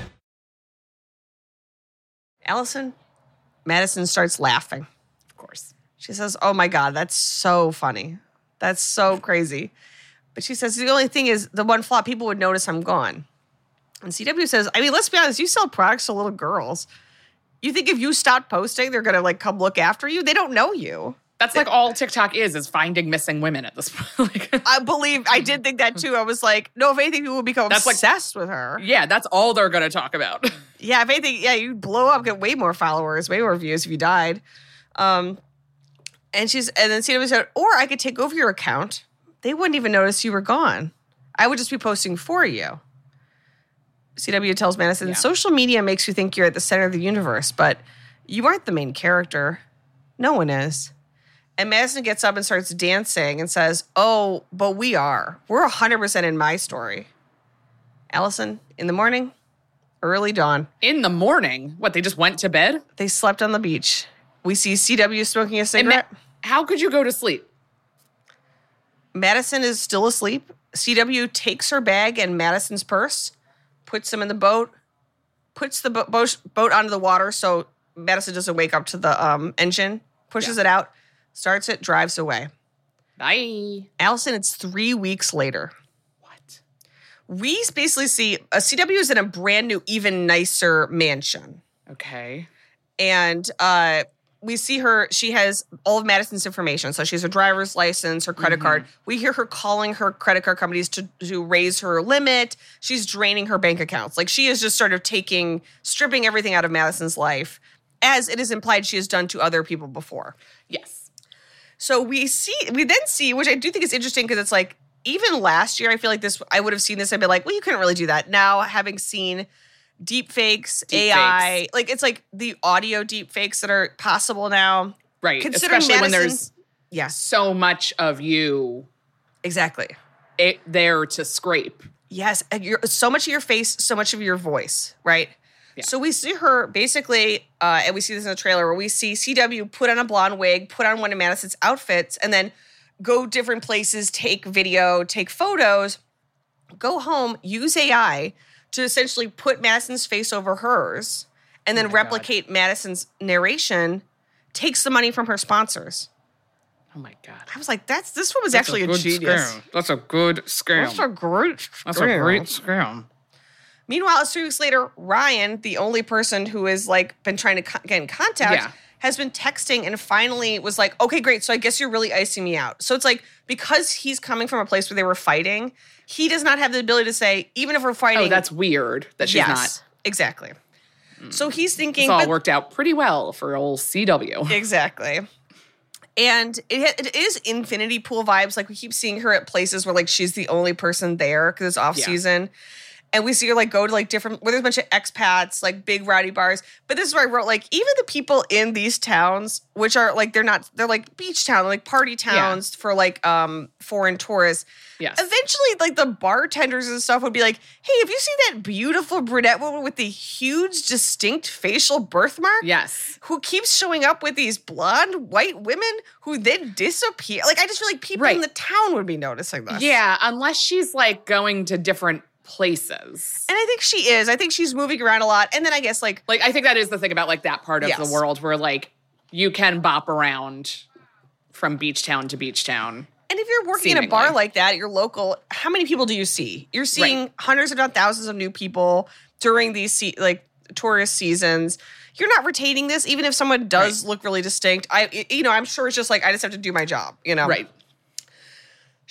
Alison, Madison starts laughing.
Of course.
She says, Oh my God, that's so funny. That's so crazy. But she says, The only thing is, the one flaw, people would notice I'm gone. And CW says, I mean, let's be honest, you sell products to little girls. You think if you stop posting, they're gonna like come look after you? They don't know you.
That's like all TikTok is is finding missing women at this point. like,
I believe I did think that too. I was like, no, if anything, people would become
That's like-
obsessed with her.
yeah, that's all they're gonna talk about.
Yeah, if anything, yeah, you'd blow up, get way more followers, way more views if you died. Um, and she's and then CW said, or I could take over your account. They wouldn't even notice you were gone. I would just be posting for you. CW tells Madison,
Yeah.
social media makes you think you're at the center of the universe, but you aren't the main character. No one is. And Madison gets up and starts dancing and says, Oh, but we are. We're 100% in my story. Alison, in the morning, early dawn,
In the morning, what they just went to bed?
they slept on the beach. We see CW smoking a cigarette.
ma- how could you go to sleep?
Madison is still asleep. CW takes her bag and Madison's purse, puts them in the boat, puts the bo- boat, boat onto the water so Madison doesn't wake up to the um, engine, pushes it out, starts it, drives away.
Bye.
Alison, it's three weeks later.
What?
We basically see a CW is in a brand new, even nicer mansion.
Okay.
and uh, we see her. She has all of Madison's information. So she has her driver's license, her credit card. We hear her calling her credit card companies to to raise her limit. She's draining her bank accounts. Like she is just sort of taking, stripping everything out of Madison's life, as it is implied she has done to other people before.
Yes.
So we see, we then see, which I do think is interesting because it's like even last year, I feel like this. I would have seen this. I'd be like, well, you couldn't really do that. Now having seen deep fakes,
Deep
AI,
fakes.
like it's like the audio deep fakes that are possible now.
Right.
Considering
Especially when there's
Yes,
so much of you
exactly.
it, there to scrape.
Yes, and you're, so much of your face, so much of your voice, right?
Yeah.
So we see her basically, uh, and we see this in the trailer where we see CW put on a blonde wig, put on one of Madison's outfits, and then go different places, take video, take photos, go home, use AI to essentially put Madison's face over hers, and then
Oh my God.
replicate Madison's narration, takes the money from her sponsors.
Oh my god.
I was like, that's this one was actually a,
good
genius.
scam. That's a good scam.
That's a great
That's a great scam.
Meanwhile, three weeks later, Ryan, the only person who has like been trying to get in contact,
Yeah.
has been texting and finally was like, "Okay, great. So I guess you're really icing me out." So it's like because he's coming from a place where they were fighting, he does not have the ability to say, even if we're oh, fighting,
Oh, that's weird that she's
yes,
not.
exactly. Hmm. So he's thinking,
It's all
but-
worked out pretty well for old CW.
Exactly. And it, it is infinity pool vibes. Like we keep seeing her at places where like she's the only person there because it's off
Yeah.
season. And we see her like go to like different where there's a bunch of expats, like big rowdy bars. But this is where I wrote like even the people in these towns, which are like they're not they're like beach town, like party towns for like um foreign tourists.
Yes.
Eventually, like the bartenders and stuff would be like, "Hey, have you seen that beautiful brunette woman with the huge, distinct facial birthmark?"
Yes.
who keeps showing up with these blonde white women who then disappear. Like I just feel like people in the town would be noticing this.
Yeah, unless she's like going to different places.
And I think she is. I think she's moving around a lot. And then I guess like
Like I think that is the thing about like that part of
Yes.
the world where like you can bop around from beach town to beach town.
and if you're working in a bar like that, you're local, how many people do you see? You're seeing
Right.
hundreds if not thousands of new people during these se- like tourist seasons. You're not retaining this even if someone does look really distinct. I you know, I'm sure it's just like I just have to do my job, you know.
Right.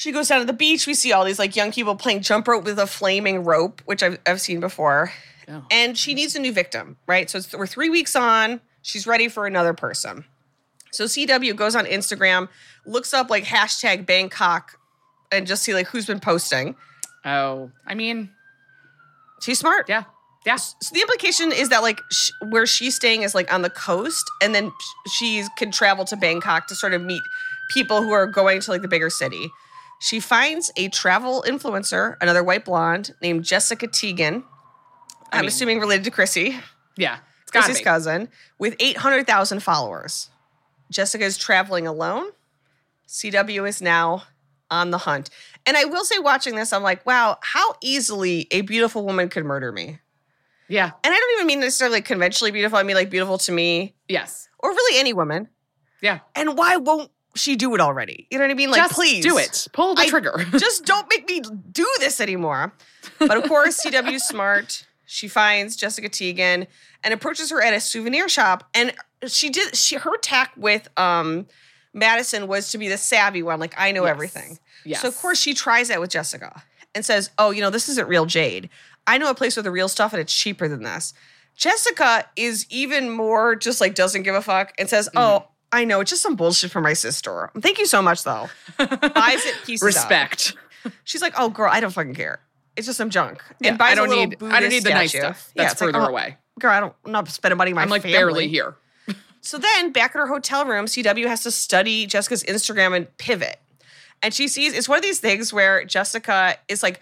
She goes down to the beach. We see all these like young people playing jump rope with a flaming rope, which I've, I've seen before.
Oh.
And she needs a new victim, right? So it's, we're three weeks on. She's ready for another person. So CW goes on Instagram, looks up like hashtag Bangkok, and just see like who's been posting.
Oh, I mean,
She's smart.
yeah. Yeah.
So the implication is that like sh- where she's staying is like on the coast, and then sh- she can travel to Bangkok to sort of meet people who are going to like the bigger city. She finds a travel influencer, another white blonde named Jessica Teagan. I'm
mean-
assuming related to Chrissy,
Yeah. It's
Chrissy's
be.
cousin, with 800,000 followers. Jessica is traveling alone. CW is now on the hunt. And I will say, watching this, I'm like, wow, how easily a beautiful woman could murder me.
Yeah.
And I don't even mean necessarily conventionally beautiful. I mean like beautiful to me
Yes.
or really any woman.
Yeah.
And why won't she do it already? You know what I mean? Like,
Just
please
do it. Pull the
I-
trigger.
just don't make me do this anymore. But of course, CW's smart. She finds Jessica Teagan and approaches her at a souvenir shop. And she did she her tack with um Madison was to be the savvy one, like I know
Yes.
everything.
Yes.
So of course she tries that with Jessica and says, "Oh, you know, this isn't real jade. I know a place with the real stuff and it's cheaper than this." Jessica is even more just like doesn't give a fuck and says,
Mm-hmm.
"Oh, I know, it's just some bullshit from my sister. Thank you so much though." Buys it pieces up.
Respect.
She's like, "Oh, girl, I don't fucking care. It's just some junk."
Yeah,
and buys
I don't need. I don't need the nice
statue.
stuff.
Yeah,
That's
like,
further
oh,
away.
Girl, I don't. I'm not spending money on my
I'm like
family.
barely here.
So then, back at her hotel room, CW has to study Jessica's Instagram and pivot. And she sees it's one of these things where Jessica is like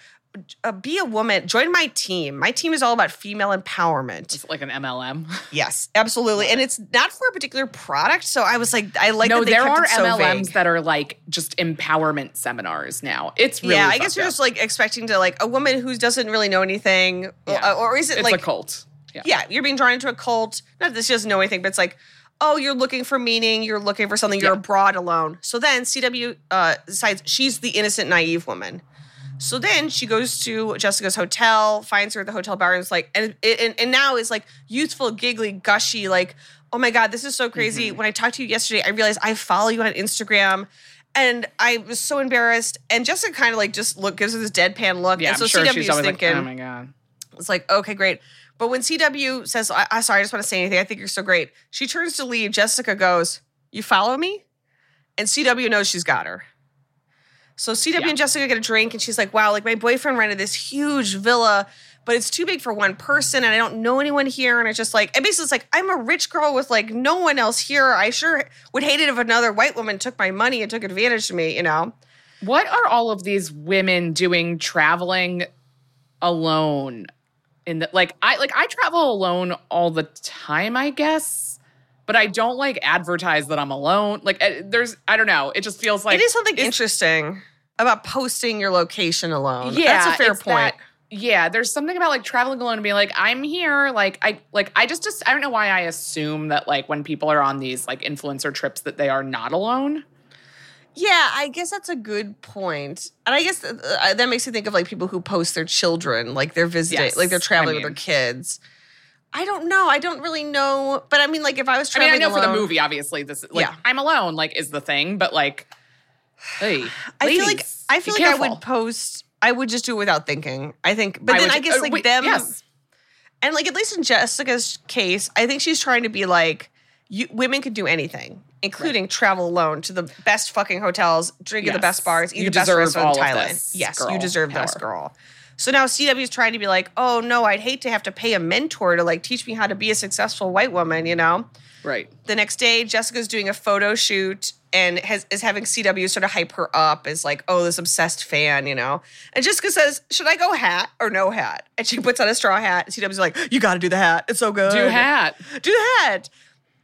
uh, be a woman, join my team. My team is all about female empowerment.
It's like an MLM.
Yes, absolutely. And it's not for a particular product. So I was like, I like
no,
that they
there are
so
MLMs
vague.
that are like just empowerment seminars now. It's really
yeah, I guess you're
up.
just like expecting to like a woman who doesn't really know anything,
Yeah.
or, or is it
it's
like
a cult. Yeah.
yeah, you're being drawn into a cult. Not that she doesn't know anything, but it's like, oh, you're looking for meaning, you're looking for something, you're
Yeah.
abroad alone. So then CW uh, decides she's the innocent, naive woman. So then she goes to Jessica's hotel, finds her at the hotel bar, and is like, and and, and now is like youthful, giggly, gushy, like, oh my god, this is so crazy.
Mm-hmm.
When I talked to you yesterday, I realized I follow you on Instagram. And I was so embarrassed. And Jessica kind of like just look gives her this deadpan look.
Yeah,
and so
I'm sure
CW
she's always
thinking,
like, oh my god.
it's like, okay, great. But when CW says, I, I sorry, I just want to say anything. I think you're so great. She turns to leave. Jessica goes, You follow me? And CW knows she's got her. So CW
Yeah.
and Jessica get a drink, and she's like, Wow, like my boyfriend rented this huge villa, but it's too big for one person, and I don't know anyone here. And it's just like, and basically, it's like, I'm a rich girl with like no one else here. I sure would hate it if another white woman took my money and took advantage of me, you know?
What are all of these women doing traveling alone? In the like I like I travel alone all the time, I guess. But I don't like advertise that I'm alone. Like eh, there's I don't know. It just feels like
it is something interesting about posting your location alone.
Yeah,
That's a fair point.
that- yeah, there's something about like traveling alone and being like, I'm here. Like I like I just just I don't know why I assume that like when people are on these like influencer trips that they are not alone.
Yeah, I guess that's a good point. And I guess uh, that makes me think of like people who post their children, like they're visiting,
Yes,
like they're traveling
I
with their kids. I don't know. I don't really know. But I mean, like if I was
I mean,
traveling
I know for the movie, obviously, this like
Yeah.
I'm alone, like is the thing, but like, hey,
I feel like I feel like I would post. I would just do it without thinking. I think, but
I
then
would-
I guess
uh,
like
wait,
them,
yes.
and like at least in Jessica's case, I think she's trying to be like, you, women could do anything, including travel alone to the best fucking hotels, drink at the best bars, eat
You
the best restaurant in Thailand.
this,
yes, you
girl
deserve this, girl. So now CW is trying to be like, oh no, I'd hate to have to pay a mentor to like teach me how to be a successful white woman, you know?
right.
the next day, Jessica's doing a photo shoot and has, is having CW sort of hype her up as like, oh, this obsessed fan, you know? And Jessica says, should I go hat or no hat? And she puts on a straw hat. And CW's like, you got to do the hat. It's so good.
Do hat.
Do the hat.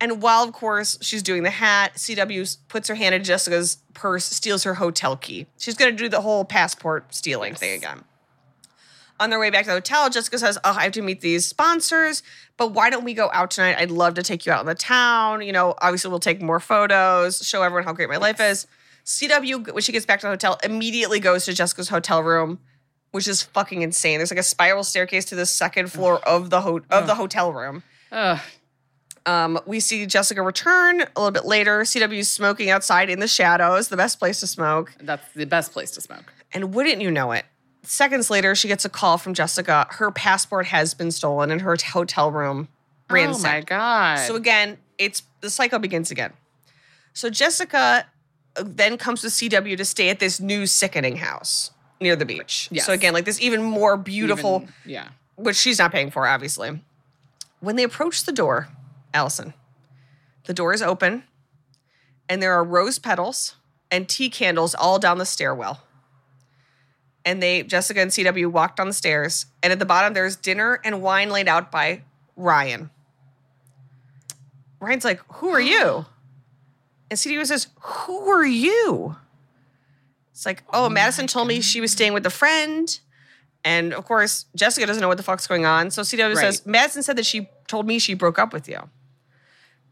And while, of course, she's doing the hat, CW puts her hand in Jessica's purse, steals her hotel key. She's going to do the whole passport stealing thing again. On their way back to the hotel, Jessica says, Oh, I have to meet these sponsors, but why don't we go out tonight? I'd love to take you out in the town. You know, obviously, we'll take more photos, show everyone how great my life is. CW, when she gets back to the hotel, immediately goes to Jessica's hotel room, which is fucking insane. There's like a spiral staircase to the second floor of the ho- of the hotel room.
Ugh.
Um, we see Jessica return a little bit later. CW's smoking outside in the shadows, the best place to smoke.
That's the best place to smoke.
And wouldn't you know it? Seconds later, she gets a call from Jessica. Her passport has been stolen in her hotel room.
Oh my
ransacked.
god.
So again, it's the cycle begins again. So Jessica uh, then comes to CW to stay at this new sickening house near the beach.
Yes.
So again, like this even more beautiful,
Even- yeah.
which she's not paying for, obviously. When they approach the door, Alison, the door is open, and there are rose petals and tea candles all down the stairwell. And they, Jessica and CW, walked down the stairs, and at the bottom there's dinner and wine laid out by Ryan. Ryan's like, "Who are you?" And CW says, "Who are you?" It's like, "Oh, oh Madison told me she was staying with a friend." And of course, Jessica doesn't know what the fuck's going on. So CW says, Madison said that she told me she broke up with you.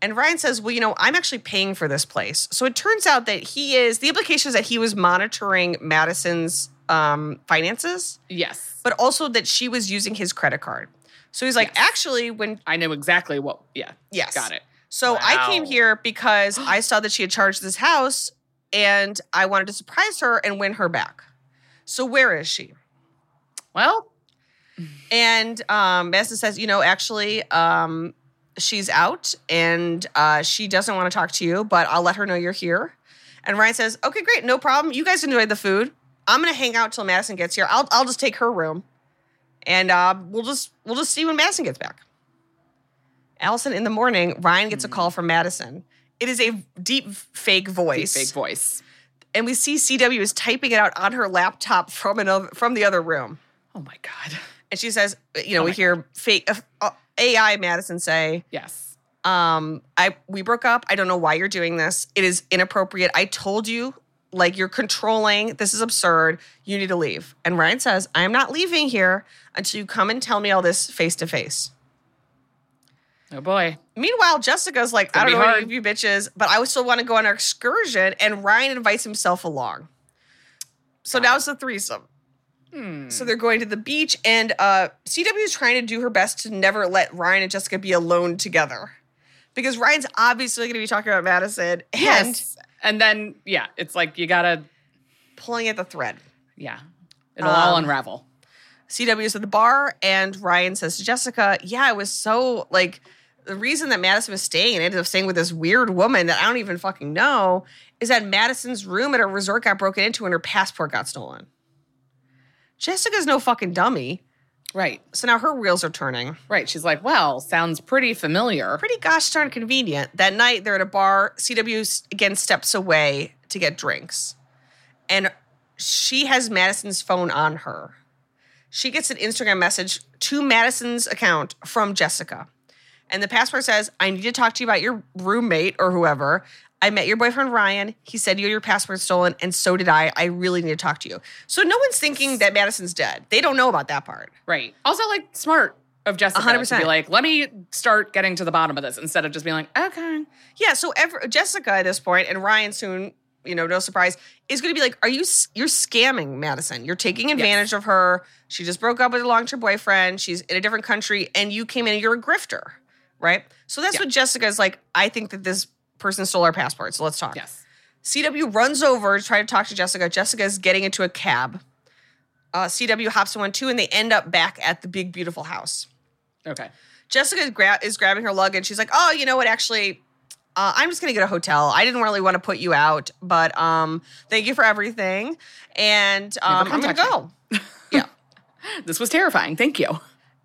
And Ryan says, Well, you know, I'm actually paying for this place. So it turns out that he is, the implication is that he was monitoring Madison's um, finances,
Yes.
but also that she was using his credit card. So he's like,
Yes.
Actually, when,
I know exactly what. Yeah.
yes.
Got it.
So I came here because I saw that she had charged this house and I wanted to surprise her and win her back. So where is she?
Well,
And um, Madison says, you know, actually, um, she's out and uh, she doesn't want to talk to you, but I'll let her know you're here. And Ryan says, okay, great, no problem. You guys enjoyed the food. I'm gonna hang out till Madison gets here. I'll I'll just take her room, and uh, we'll just we'll just see when Madison gets back. Alison, in the morning, Ryan gets a call from Madison. It is a deep fake
deep
voice,
fake voice.
and we see CW is typing it out on her laptop from another from the other room.
Oh my God.
And she says, you know,
Oh
we hear fake uh, uh, AI Madison say,
Yes.
um, I we broke up. I don't know why you're doing this. It is inappropriate. I told you, like you're controlling. This is absurd. You need to leave. And Ryan says, I am not leaving here until you come and tell me all this face to face.
Oh boy.
Meanwhile, Jessica's like, I
Gonna
don't know any of you bitches, but I would still want to go on our excursion. And Ryan invites himself along. So now it's a threesome.
Hmm.
So they're going to the beach, and uh, CW is trying to do her best to never let Ryan and Jessica be alone together. Because Ryan's obviously going to be talking about Madison and
Yes. And then yeah, it's like you gotta
pulling at the thread.
yeah. It'll all
Um,
unravel.
CW is at the bar, and Ryan says to Jessica, Yeah, it was so like the reason that Madison was staying and ended up staying with this weird woman that I don't even fucking know is that Madison's room at a resort got broken into and her passport got stolen. Jessica's no fucking dummy.
Right.
So now her wheels are turning.
Right. She's like, well, sounds pretty familiar.
Pretty gosh darn convenient. That night they're at a bar. CW again steps away to get drinks. And she has Madison's phone on her. She gets an Instagram message to Madison's account from Jessica. And the password says, I need to talk to you about your roommate or whoever. I met your boyfriend Ryan. He said you had your password stolen, and so did I. I really need to talk to you. So no one's thinking that Madison's dead. They don't know about that part.
Right. Also, like smart of Jessica to
100%.
be like, let me start getting to the bottom of this instead of just being like, okay.
Yeah, so ever, Jessica at this point and Ryan soon, you know, no surprise, is going to be like, "Are you you're scamming Madison? You're taking advantage of her. She just broke up with a long-term boyfriend. She's in a different country, and you came in and you're a grifter, right? So that's
Yeah.
what Jessica is like. I think that this person stole our passport. So let's talk.
Yes.
CW runs over to try to talk to Jessica. Jessica is getting into a cab. Uh, CW hops in one too, and they end up back at the big beautiful house.
Okay.
Jessica is, gra- is grabbing her luggage. She's like, "Oh, you know what? Actually, uh, I'm just gonna get a hotel. I didn't really want to put you out, but um, thank you for everything, and um, I'm gonna go." yeah.
This was terrifying. Thank you.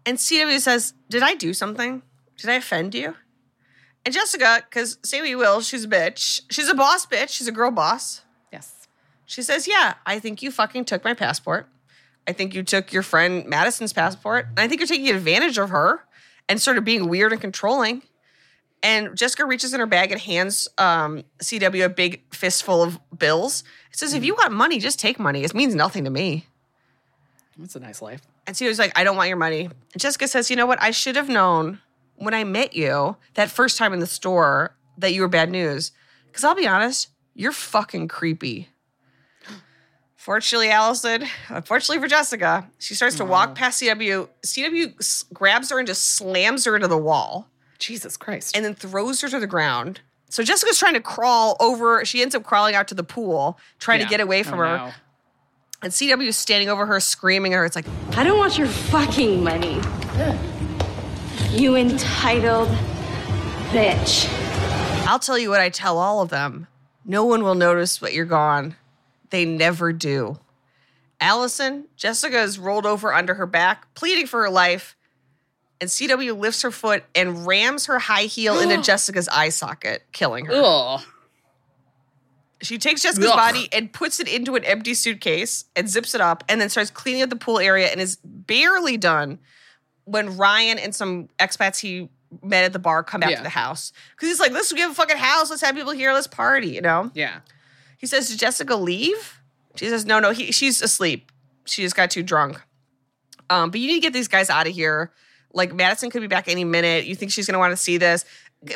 And CW says, "Did I do something? Did I offend you?" And Jessica, because say what you will, she's a bitch. She's a boss bitch. She's a girl boss.
Yes.
She says, "Yeah, I think you fucking took my passport. I think you took your friend Madison's passport, and I think you're taking advantage of her and sort of being weird and controlling." And Jessica reaches in her bag and hands um, CW a big fistful of bills. It says, "If you want money, just take money. It means nothing to me."
That's a nice life.
And CW's like, "I don't want your money." And Jessica says, "You know what? I should have known when I met you that first time in the store that you were bad news. Because I'll be honest, you're fucking creepy." Fortunately, Alison, uh, unfortunately for Jessica, she starts to walk past CW. CW grabs her and just slams her into the wall
Jesus Christ.
and then throws her to the ground. So Jessica's trying to crawl over. She ends up crawling out to the pool, trying
Yeah.
to get away oh, from
Oh,
her.
no.
And CW is standing over her, screaming at her. It's like,
I don't want your fucking money. You entitled bitch.
I'll tell you what I tell all of them. No one will notice but you're gone. They never do. Alison, Jessica is rolled over under her back, pleading for her life. And CW lifts her foot and rams her high heel into Jessica's eye socket, killing her.
Ugh.
She takes Jessica's
Ugh.
body and puts it into an empty suitcase and zips it up and then starts cleaning up the pool area and is barely done when Ryan and some expats he met at the bar come back
Yeah.
to the house. Because he's like, let's give a fucking house. Let's have people here. Let's party, you know?
Yeah.
He says, Did Jessica leave? She says, No, no, he, she's asleep. She just got too drunk. Um, but you need to get these guys out of here. Like Madison could be back any minute. You think she's gonna want to see this?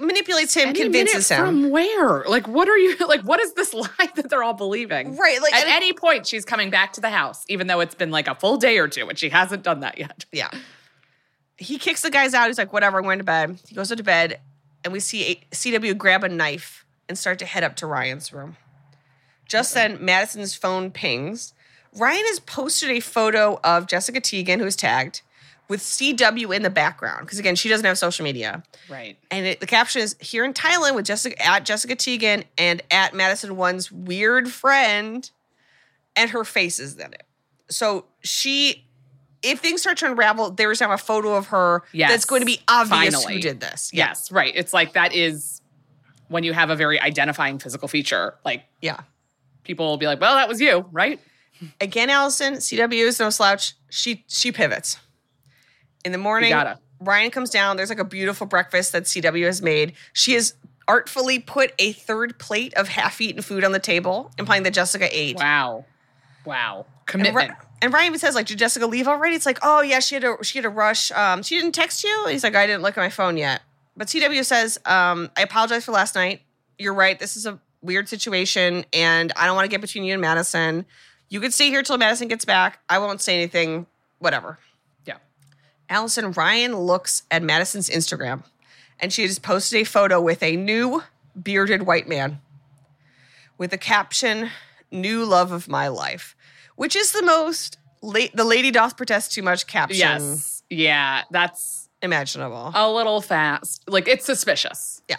Manipulates him,
Any
convinces him.
From where? Like, what are you like? What is this lie that they're all believing?
Right, like,
at any point, she's coming back to the house, even though it's been like a full day or two, and she hasn't done that yet.
Yeah. He kicks the guys out. He's like, whatever, I'm going to bed. He goes to bed, and we see a- CW grab a knife and start to head up to Ryan's room. Just then, Madison's phone pings. Ryan has posted a photo of Jessica Teagan, who is tagged, with CW in the background. Because again, she doesn't have social media.
Right.
And it, the caption is here in Thailand with Jessica at Jessica Teagan and at Madison One's weird friend, and her face is in it. So she, if things start to unravel, there is now a photo of her
Yes.
that's going to be obvious
Finally.
who did this.
Yes. Right. It's like that is when you have a very identifying physical feature. Like
Yeah.
people will be like, "Well, that was you, right?"
Again, Alison, CW is no slouch. She she pivots. In the morning. Ryan comes down. There's like a beautiful breakfast that CW has made. She has artfully put a third plate of half-eaten food on the table, implying that Jessica ate.
Wow. Wow.
And,
Commitment.
and Ryan even says, like, did Jessica leave already? It's like, oh yeah, she had a she had a rush. Um, she didn't text you. He's like, I didn't look at my phone yet. But CW says, um, I apologize for last night. You're right. This is a weird situation, and I don't want to get between you and Madison. You could stay here till Madison gets back. I won't say anything. Whatever.
yeah.
Alison Ryan looks at Madison's Instagram, and she has posted a photo with a new bearded white man with a caption "New love of my life," which is the most late the lady doth protest too much caption
Yes. Yeah. That's
imaginable.
a little fast. Like it's suspicious.
Yeah.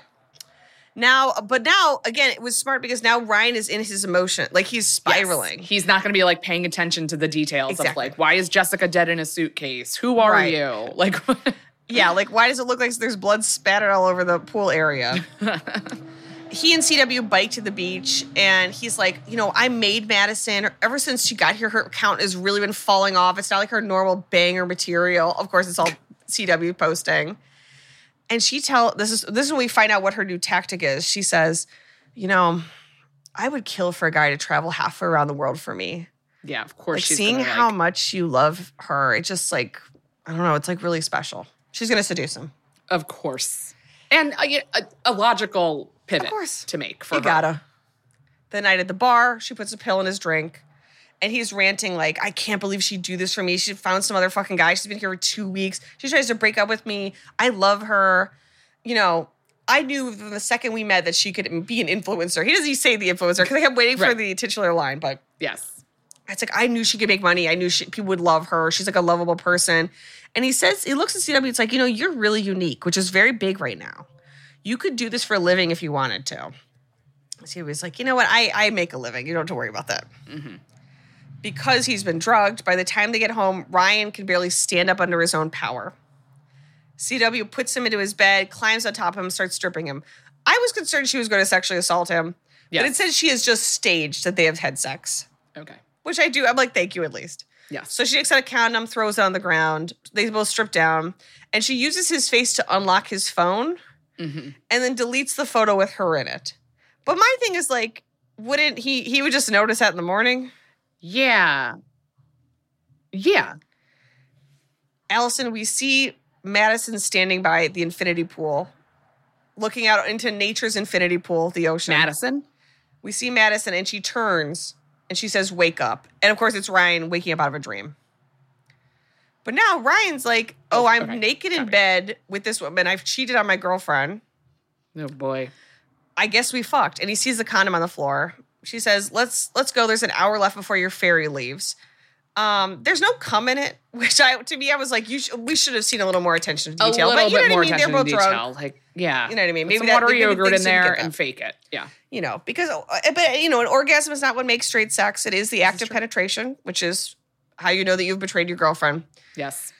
Now, but now again, it was smart because now Ryan is in his emotion, like he's spiraling.
Yes. He's not going to be like paying attention to the details of like, why is Jessica dead in a suitcase? Who are
Right.
you? Like,
Yeah, like why does it look like there's blood spattered all over the pool area? he and CW bike to the beach, and he's like, you know, I made Madison. Ever since she got here, her account has really been falling off. It's not like her normal banger material. Of course, it's all CW posting. And she tell this is this is when we find out what her new tactic is. She says, you know, I would kill for a guy to travel halfway around the world for me.
yeah, of course
Like
she's
seeing how
like-
much you love her, it just like I don't know, it's like really special. She's gonna seduce him.
Of course. And uh, a, a, uh, a logical pivot
course.
to make for
You
her.
gotta. The night at the bar, she puts a pill in his drink. And he's ranting like, I can't believe she'd do this for me. She found some other fucking guy. She's been here for two weeks. She tries to break up with me. I love her. You know, I knew from the second we met that she could be an influencer. He doesn't say the influencer because I kept waiting for the titular line, but
Yes.
it's like I knew she could make money. I knew she, people would love her. She's like a lovable person. And he says, he looks at CW. It's like, you know, you're really unique, which is very big right now. You could do this for a living if you wanted to. He was like, you know what? I, I make a living. You don't have to worry about that. Mm-hmm. Because he's been drugged, by the time they get home, Ryan can barely stand up under his own power. CW puts him into his bed, climbs on top of him, starts stripping him. I was concerned she was going to sexually assault him. But it says she has just staged that they have had sex
Okay.
which I do. I'm like, thank you at least.
Yes.
So she takes out a condom, throws it on the ground. They both strip down, and she uses his face to unlock his phone,
Mm-hmm.
and then deletes the photo with her in it. But my thing is like, wouldn't he? He would just notice that in the morning.
Yeah. Yeah.
Alison, we see Madison standing by the infinity pool, looking out into nature's infinity pool, the ocean.
Madison.
We see Madison, and she turns and she says, "Wake up!" And of course, it's Ryan waking up out of a dream. But now Ryan's like, "Oh,
Oh,
I'm
okay.
naked in bed with this woman. I've cheated on my girlfriend.
Oh boy.
I guess we fucked." And he sees the condom on the floor. She says, "Let's let's go. There's an hour left before your ferry leaves." Um, there's no cum in it, which I to me I was like, you sh- we should have seen a little more attention to detail.
A little
but you
bit
know
more
what I mean? They're both
detail.
drunk.
Like, yeah.
You know what I mean?
Put
Maybe
some
that-
water yogurt in there and fake it. Yeah.
you know, because uh, but you know, an orgasm is not what makes straight sex. It is the act of penetration, which is how you know that you've betrayed your girlfriend.
Yes.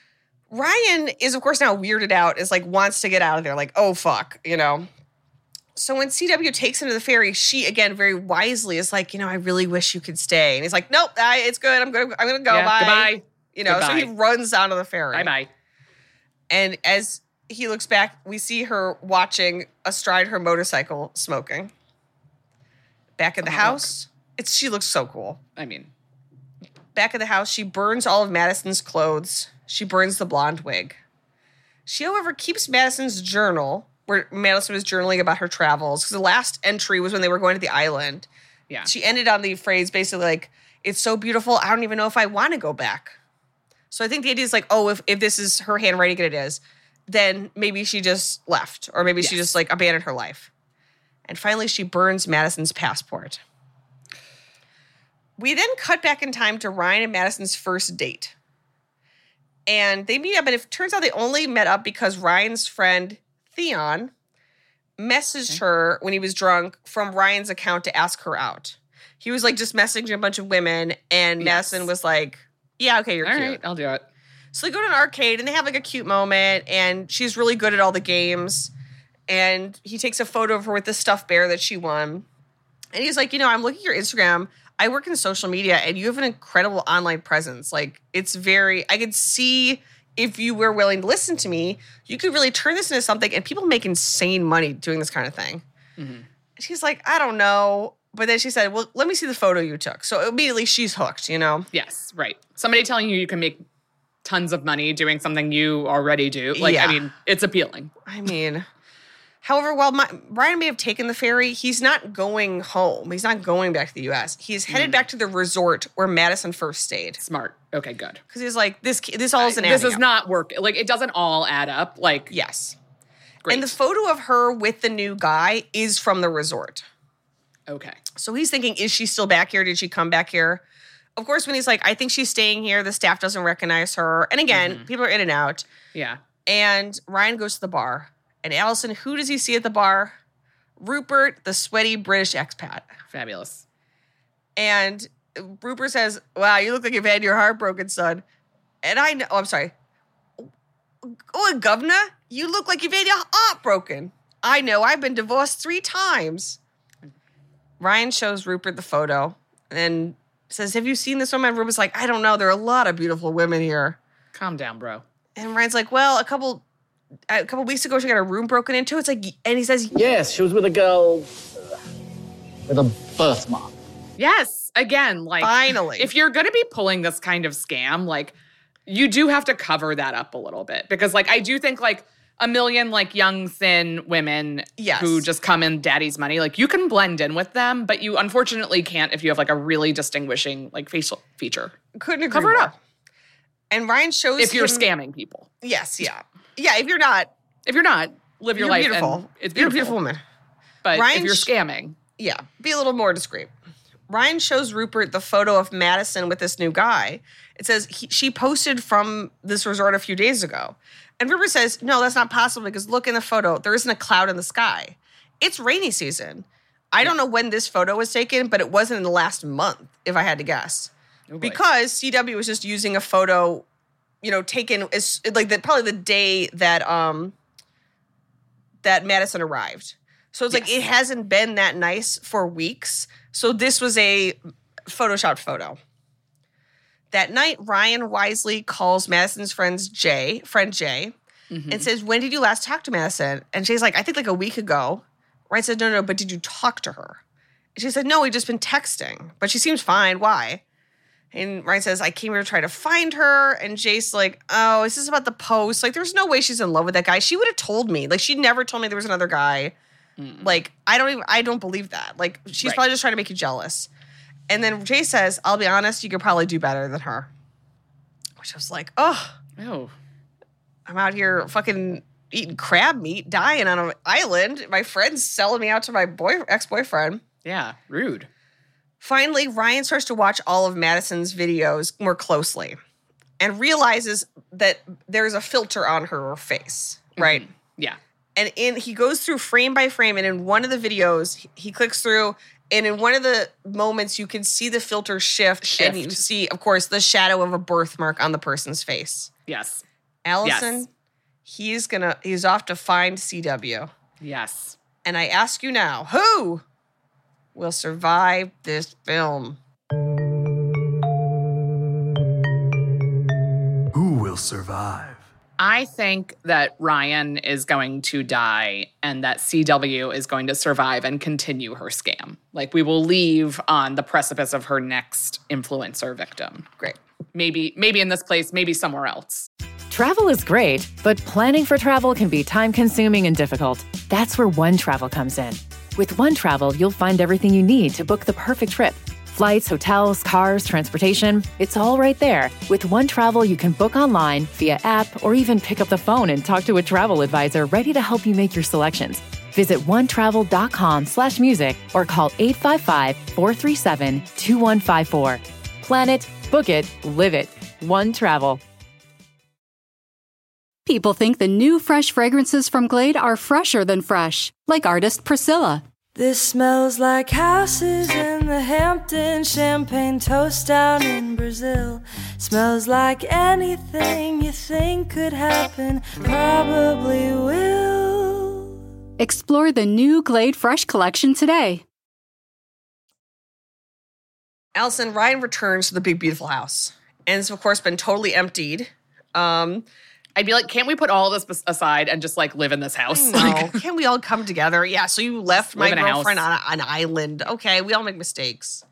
Ryan is, of course, now weirded out, is like wants to get out of there, like, oh fuck, you know. So when CW takes him to the ferry, she again very wisely is like, you know, I really wish you could stay. And he's like, nope, I, it's good. I'm gonna I'm gonna go.
Yeah,
bye.
goodbye.
You know, so he
Goodbye.
runs onto the ferry.
Bye bye.
And as he looks back, we see her watching astride her motorcycle, smoking. Back in the
Oh,
house, it's she looks so cool.
I mean,
Back at the house, she burns all of Madison's clothes. She burns the blonde wig. She, however, keeps Madison's journal, where Madison was journaling about her travels. Because the last entry was when they were going to the island.
yeah.
She ended on the phrase basically like, "It's so beautiful. I don't even know if I want to go back." So I think the idea is like, oh, if if this is her handwriting and it is, then maybe she just left, or maybe she just like abandoned her life. And finally, she burns Madison's passport. We then cut back in time to Ryan and Madison's first date. And they meet up, and it turns out they only met up because Ryan's friend, Theon, messaged her when he was drunk from Ryan's account to ask her out. He was like just messaging a bunch of women, and
Yes.
Madison was like, Yeah, okay, you're
All
cute.
right, I'll do it.
So they go to an arcade and they have like a cute moment, and she's really good at all the games. And he takes a photo of her with the stuffed bear that she won. And he's like, you know, I'm looking at your Instagram. I work in social media and you have an incredible online presence. Like it's very I could see if you were willing to listen to me, you could really turn this into something and people make insane money doing this kind of thing. Mm-hmm. She's like, I don't know. But then she said, Well, let me see the photo you took. So immediately she's hooked, you know?
Yes, right. Somebody telling you you can make tons of money doing something you already do. Like,
Yeah.
I mean, it's appealing.
I mean, however, while my, Ryan may have taken the ferry, he's not going home. He's not going back to the U.S. He's headed
Mm.
back to the resort where Madison first stayed
Smart. Okay, good.
because he's like, this. This all isn't.
this is
up.
not work. Like, it doesn't all add up. Like,
Yes.
great.
And the photo of her with the new guy is from the resort.
okay.
So he's thinking, is she still back here? Did she come back here? Of course, when he's like, I think she's staying here, the staff doesn't recognize her. And again,
Mm-hmm.
people are in and out.
Yeah.
And Ryan goes to the bar. And Alison, who does he see at the bar? Rupert, the sweaty British expat.
Fabulous.
And Rupert says, Wow, you look like you've had your heart broken, son. And I know, oh, I'm sorry. Oh, governor, you look like you've had your heart broken. I know, I've been divorced three times. Ryan shows Rupert the photo and says, Have you seen this woman? Rupert's like, I don't know. There are a lot of beautiful women here.
Calm down, bro.
And Ryan's like, Well, a couple. A couple weeks ago, she got her room broken into. It's like, and he says,
Yes, she was with a girl uh, with a birthmark.
Yes. Again, like,
Finally.
if you're going to be pulling this kind of scam, like, you do have to cover that up a little bit because, like, I do think, like, a million, like, young, thin women
Yes.
who just come in daddy's money, like, you can blend in with them, but you unfortunately can't if you have, like, a really distinguishing, like, facial feature.
Couldn't agree
Cover it up.
And Ryan shows
If you're
him-
scamming people.
Yes, yeah. Yeah, if you're not,
If you're not, live your
you're
life.
beautiful.
And it's
You're a beautiful woman.
But
Ryan
if you're scamming,
Yeah, be a little more discreet. Ryan shows Rupert the photo of Madison with this new guy. It says he, she posted from this resort a few days ago. And Rupert says, No, that's not possible because look in the photo. There isn't a cloud in the sky. It's rainy season. I don't know when this photo was taken, but it wasn't in the last month, if I had to guess.
Oh,
because CW was just using a photo, you know, taken as like the probably the day that um that Madison arrived. So it's like it hasn't been that nice for weeks. So this was a photoshopped photo. That night, Ryan wisely calls Madison's friends Jay, friend Jay, and says, "When did you last talk to Madison?" And Jay's like, "I think like a week ago." Ryan said, "No, no, but did you talk to her?" And she said, "No, we've just been texting, but she seems fine. Why?" And Ryan says, I came here to try to find her. And Jay's, like, oh, is this about the post? Like, there's no way she's in love with that guy. She would have told me. Like, she never told me there was another guy. Like, I don't even, I don't believe that. Like, she's
Right.
probably just trying to make you jealous. And then Jay says, I'll be honest, you could probably do better than her. Which I was like, oh,
oh,
I'm out here fucking eating crab meat, dying on an island. My friend's selling me out to my boy ex boyfriend.
yeah, rude.
Finally, Ryan starts to watch all of Madison's videos more closely and realizes that there's a filter on her face, mm-hmm. right?
Yeah.
And in he goes through frame by frame, and in one of the videos, he- clicks through, and in one of the moments, you can see the filter shift, and you see, of course, the shadow of a birthmark on the person's face.
Yes.
Alison,
Yes.
he's gonna he's off to find CW.
Yes.
And I ask you now, who will survive this film?
Who will survive?
I think that Ryan is going to die and that CW is going to survive and continue her scam. Like we will leave on the precipice of her next influencer victim.
Great.
Maybe maybe in this place, maybe somewhere else.
Travel is great, but planning for travel can be time consuming and difficult. That's where One Travel comes in. With One Travel, you'll find everything you need to book the perfect trip. Flights, hotels, cars, transportation, it's all right there. With One Travel, you can book online, via app, or even pick up the phone and talk to a travel advisor ready to help you make your selections. Visit onetravel.com slash music or call 855-437-2154. Plan it, book it, live it. One Travel.
People think the new fresh fragrances from Glade are fresher than fresh, like artist Priscilla.
This smells like houses in the Hamptons, champagne toast down in Brazil. Smells like anything you think could happen, probably will.
Explore the new Glade Fresh collection today.
Alison, Ryan returns to the big, beautiful house. And it's, of course, been totally emptied. Um,
I'd be like, can't we put all this aside and just like live in this house?
no,
Like,
can we all come together? Yeah, so you left my girlfriend on a- an island. Okay, we all make mistakes.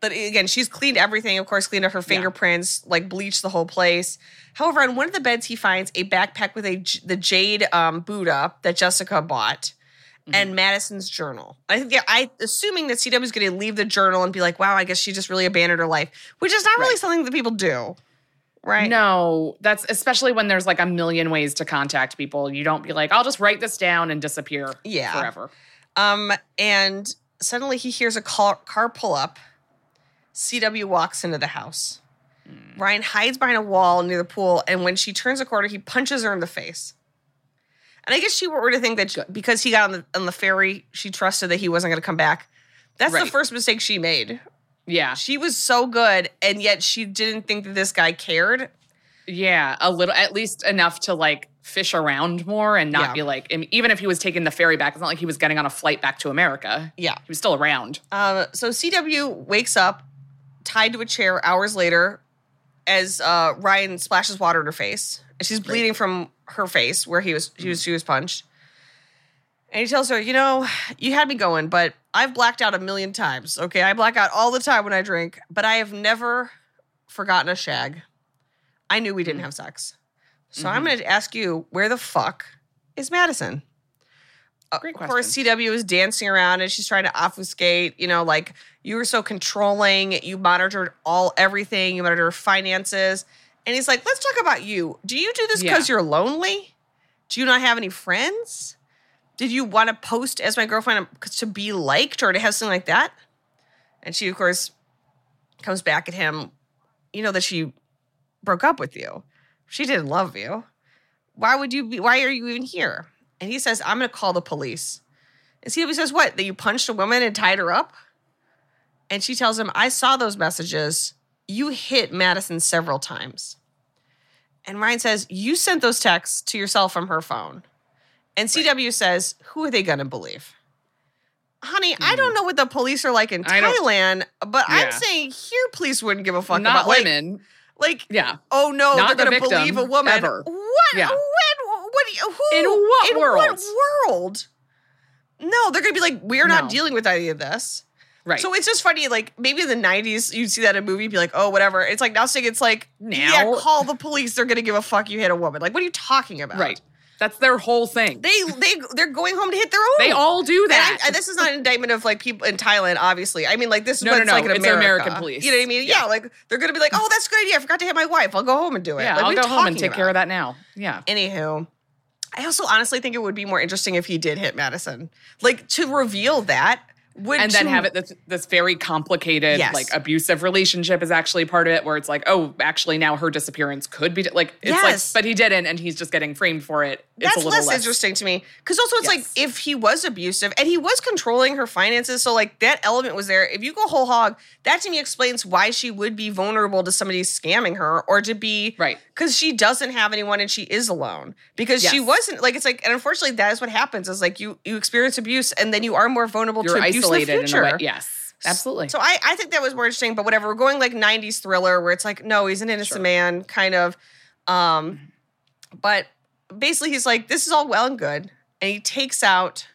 But again, she's cleaned everything, of course, cleaned up her fingerprints, like bleached the whole place. However, on one of the beds, he finds a backpack with a the jade um, Buddha that Jessica bought.
Mm-hmm.
And Madison's journal. I think, yeah, I assuming that CW is going to leave the journal and be like, "Wow, I guess she just really abandoned her life," which is not really something that people do, right?
No, that's especially when there's like a million ways to contact people. You don't be like, I'll just write this down and disappear
Yeah.
forever.
Um, and suddenly he hears a car, car pull up. CW walks into the house. Ryan hides behind a wall near the pool, and when she turns a corner, he punches her in the face. And I guess she were to think that she- because he got on the on the ferry, she trusted that he wasn't going to come back. That's the first mistake she made.
Yeah.
She was so good, and yet she didn't think that this guy cared.
Yeah, a little, at least enough to like fish around more and not
Yeah.
be like, even if he was taking the ferry back, it's not like he was getting on a flight back to America.
Yeah.
He was still around.
Um, so CW wakes up tied to a chair hours later as uh, Ryan splashes water in her face, and she's bleeding from her face where he was she was she was punched. And he tells her, you know, you had me going, but I've blacked out a million times. Okay, I black out all the time when I drink, but I have never forgotten a shag. I knew we didn't have sex, so I'm
Mhm.
going to ask you, where the fuck is Madison?
Great
Of course, CW is dancing around and she's trying to obfuscate, you know, like you were so controlling, you monitored all everything, you monitored her finances. And he's like, let's talk about you. Do you do this
Yeah.
because you're lonely? Do you not have any friends? Did you want to post as my girlfriend to be liked or to have something like that? And she, of course, comes back at him. You know that she broke up with you. She didn't love you. Why would you be? Why are you even here? And he says, I'm going to call the police. And CW says, What? That you punched a woman and tied her up? And she tells him, I saw those messages. You hit Madison several times. And Ryan says, You sent those texts to yourself from her phone. And CW says, Who are they going to believe? Honey, I don't know what the police are like in
Hmm.
Thailand, but I'm saying here police wouldn't give a fuck
Not
about
women.
Like,
Yeah.
oh no,
Not
they're
the
going to believe a woman.
ever.
What?
Yeah.
When? What? you- Who?
In what
in
world?
What world? No, they're going to be like, we're not
No.
dealing with any of this.
Right.
So it's just funny, like maybe in the '90s you'd see that in a movie, be like, "Oh, whatever." It's like now saying it's like, yeah,
Now-
call the police. They're gonna give a fuck. You hit a woman. Like, what are you talking about?
Right. That's their whole thing.
They they they're going home to hit their own.
They all do that.
I- this is not an indictment of like people in Thailand, obviously. I mean, like this is
No,
what
no,
it's
no,
like
it's
America.
American police.
You know what I mean? Yeah.
Yeah.
like they're gonna be like, "Oh, that's a good idea. I forgot to hit my wife. I'll go home and do it."
yeah,
Like,
I'll go home and take care of that now. Yeah.
Anywho, I also honestly think it would be more interesting if he did hit Madison, like to reveal that. Would
and then
to-
have it this, this very complicated
Yes.
like abusive relationship is actually part of it where it's like oh actually now her disappearance could be like it's
Yes.
like but he didn't and he's just getting framed for it it's
That's
a little
less,
less,
interesting to me because also it's like if he was abusive and he was controlling her finances, so like that element was there. If you go whole hog, that to me explains why she would be vulnerable to somebody scamming her or to be
right
because she doesn't have anyone and she is alone because she wasn't like it's like and unfortunately that is what happens is like you you experience abuse and then you are more vulnerable
you're
to abuse
isolated in, a way yes absolutely
So I, I think that was more interesting, but whatever. We're going like 90s thriller where it's like, no, he's an innocent
Sure.
man, kind of. Um, but basically he's like, this is all well and good. And he takes out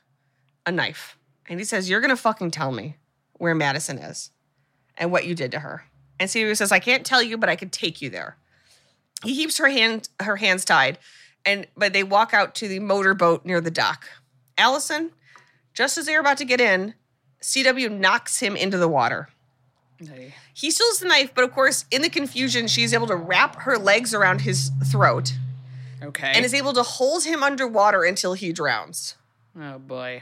a knife and he says, You're gonna fucking tell me where Madison is and what you did to her. And Celia says, I can't tell you, but I can take you there. He keeps her hand her hands tied, and but they walk out to the motorboat near the dock. Alison, just as they're about to get in, CW knocks him into the water.
Okay.
He steals the knife, but of course, in the confusion, she's able to wrap her legs around his throat
okay
and is able to hold him underwater until he drowns.
oh boy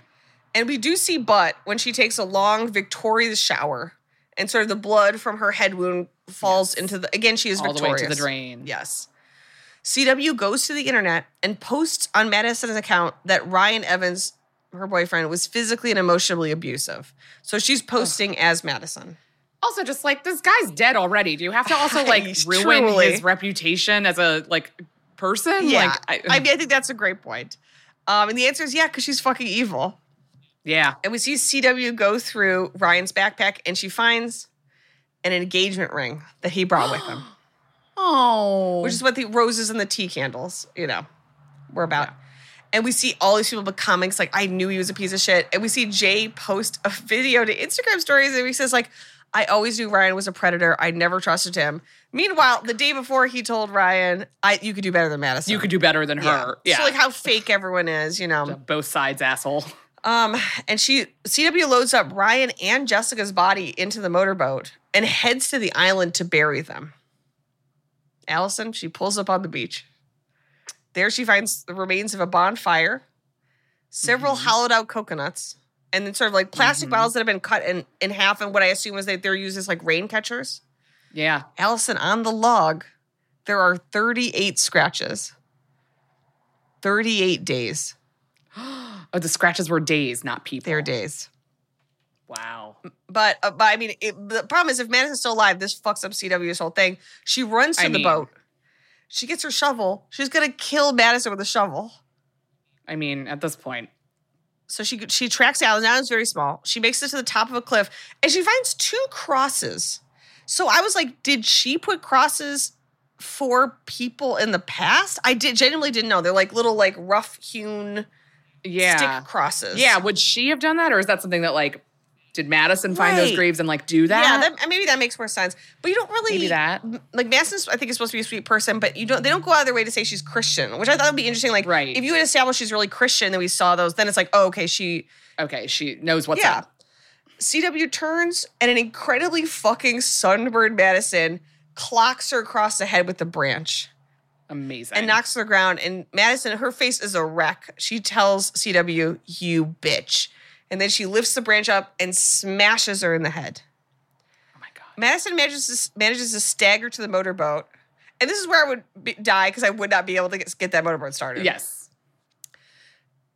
And we do see Butt when she takes a long, victorious shower, and sort of the blood from her head wound falls into the. Again, she is
all the way
victorious.
to the drain
Yes. CW goes to the internet and posts on Madison's account that Ryan Evans, her boyfriend, was physically and emotionally abusive. So she's posting as Madison.
also just like this guy's dead already do you have to also like ruin
truly-
his reputation as a like person
Yeah,
like
I, mean, I think that's a great point. Um, and the answer is yeah, because she's fucking evil.
yeah
And we see CW go through Ryan's backpack, and she finds an engagement ring that he brought with him.
Oh.
Which is what the roses and the tea candles, you know, were about. And we see all these people becoming it's like, I knew he was a piece of shit. And we see Jay post a video to Instagram stories and he says, like, I always knew Ryan was a predator. I never trusted him. Meanwhile, the day before he told Ryan, I you could do better than Madison.
You could do better than her. Yeah.
So like how fake everyone is, you know.
Both sides, asshole.
Um, and she CW loads up Ryan and Jessica's body into the motorboat and heads to the island to bury them. Alison, she pulls up on the beach. There she finds the remains of a bonfire, several hollowed out coconuts, and then sort of like plastic bottles that have been cut in, in half, and what I assume is that they're used as like rain catchers.
Yeah.
Alison, on the log, there are 38 scratches. 38 days.
Oh, the scratches were days, not people.
They're days.
Wow.
But, uh, but I mean, it, the problem is if Madison's still alive, this fucks up CW's whole thing. She runs to
I
the
mean-
boat. She gets her shovel. She's gonna kill Madison with a shovel.
I mean, at this point,
So she she tracks Alan. Alan's very small. She makes it to the top of a cliff, and she finds two crosses. So I was like, did she put crosses for people in the past? I did genuinely didn't know. They're like little like rough hewn
yeah.
stick crosses.
Yeah, would she have done that, or is that something that like did Madison find those graves and like do that?
Yeah, that, maybe that makes more sense. But you don't really
Maybe that.
like Madison's. I think is supposed to be a sweet person, but you don't. They don't go out of their way to say she's Christian, which I thought would be interesting. Like,
Right.
if you had established she's really Christian, then we saw those. Then it's like, oh, okay, she.
Okay, she knows what's
yeah.
up.
CW turns and an incredibly fucking sunburned Madison clocks her across the head with the branch
Amazing.
and knocks her to the ground. And Madison, her face is a wreck. She tells CW, "You bitch," and then she lifts the branch up and smashes her in the head.
oh my god.
Madison manages to, manages to stagger to the motorboat, and this is where I would be, die because I would not be able to get, get that motorboat started.
Yes.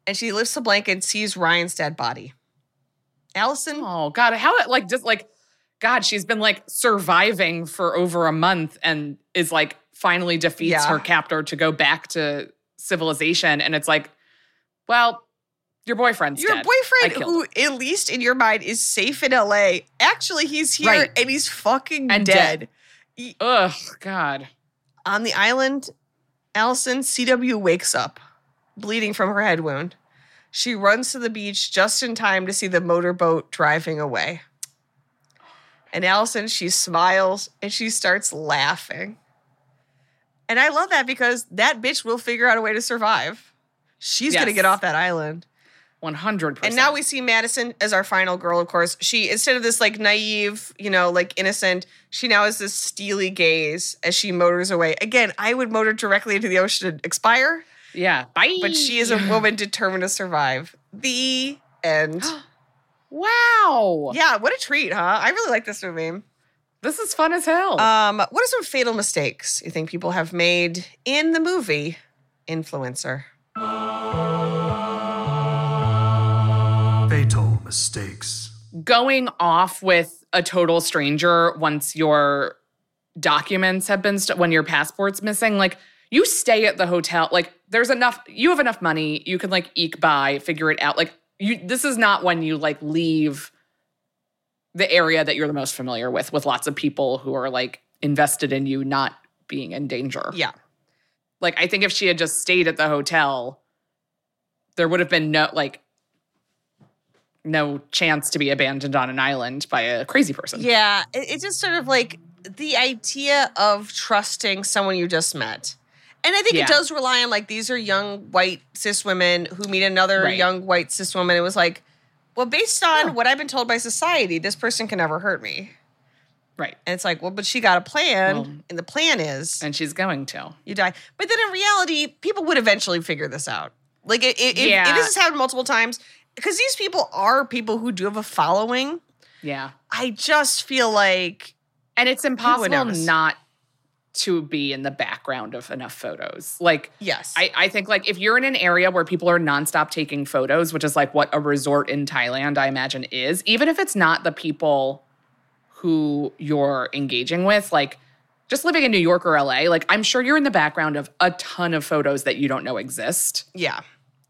and she lifts the blanket and sees Ryan's dead body. Alison,
Oh god, how like just like God, she's been like surviving for over a month and is like finally defeats
Yeah.
her captor to go back to civilization. And it's like, well, your boyfriend's
your
dead.
Boyfriend, who at least in your mind is safe in LA, actually he's here
Right.
and he's fucking
And
dead.
him. Ugh, God.
On the island, Alison CW wakes up, bleeding from her head wound. She runs to the beach just in time to see the motorboat driving away. And Alison, she smiles and she starts laughing. And I love that because that bitch will figure out a way to survive. She's going to get off that island.
100%.
And now we see Madison as our final girl, of course. She, instead of this like naive, you know, like innocent, she now has this steely gaze as she motors away. Again, I would motor directly into the ocean and expire,
Yeah. Bye.
but she is a woman determined to survive. The end.
Wow.
yeah, what a treat, huh? I really like this movie.
This is fun as hell.
Um, what are some fatal mistakes you think people have made in the movie Influencer?
Mistakes.
going off with a total stranger once your documents have been st- when your passport's missing like you stay at the hotel like there's enough you have enough money you can like eke by figure it out like you this is not when you like leave the area that you're the most familiar with with lots of people who are like invested in you not being in danger
Yeah.
like i think if she had just stayed at the hotel there would have been no like no chance to be abandoned on an island by a crazy person.
Yeah, it, it's just sort of like the idea of trusting someone you just met. And I think
Yeah.
it does rely on like these are young white cis women who meet another
Right.
young white cis woman. It was like, well, based on what I've been told by society, this person can never hurt me.
Right.
And it's like, well, but she got a plan,
Well,
and the plan is
And she's going to.
you die. But then in reality, people would eventually figure this out. Like, it, i- if, if
Yeah.
this has happened multiple times, because these people are people who do have a following,
Yeah.
I just feel like
And it's impossible not to be in the background of enough photos. Like,
yes,
I, I think like if you're in an area where people are nonstop taking photos, which is like what a resort in Thailand, I imagine, is, even if it's not the people who you're engaging with, like just living in New York or LA, like I'm sure you're in the background of a ton of photos that you don't know exist.
yeah.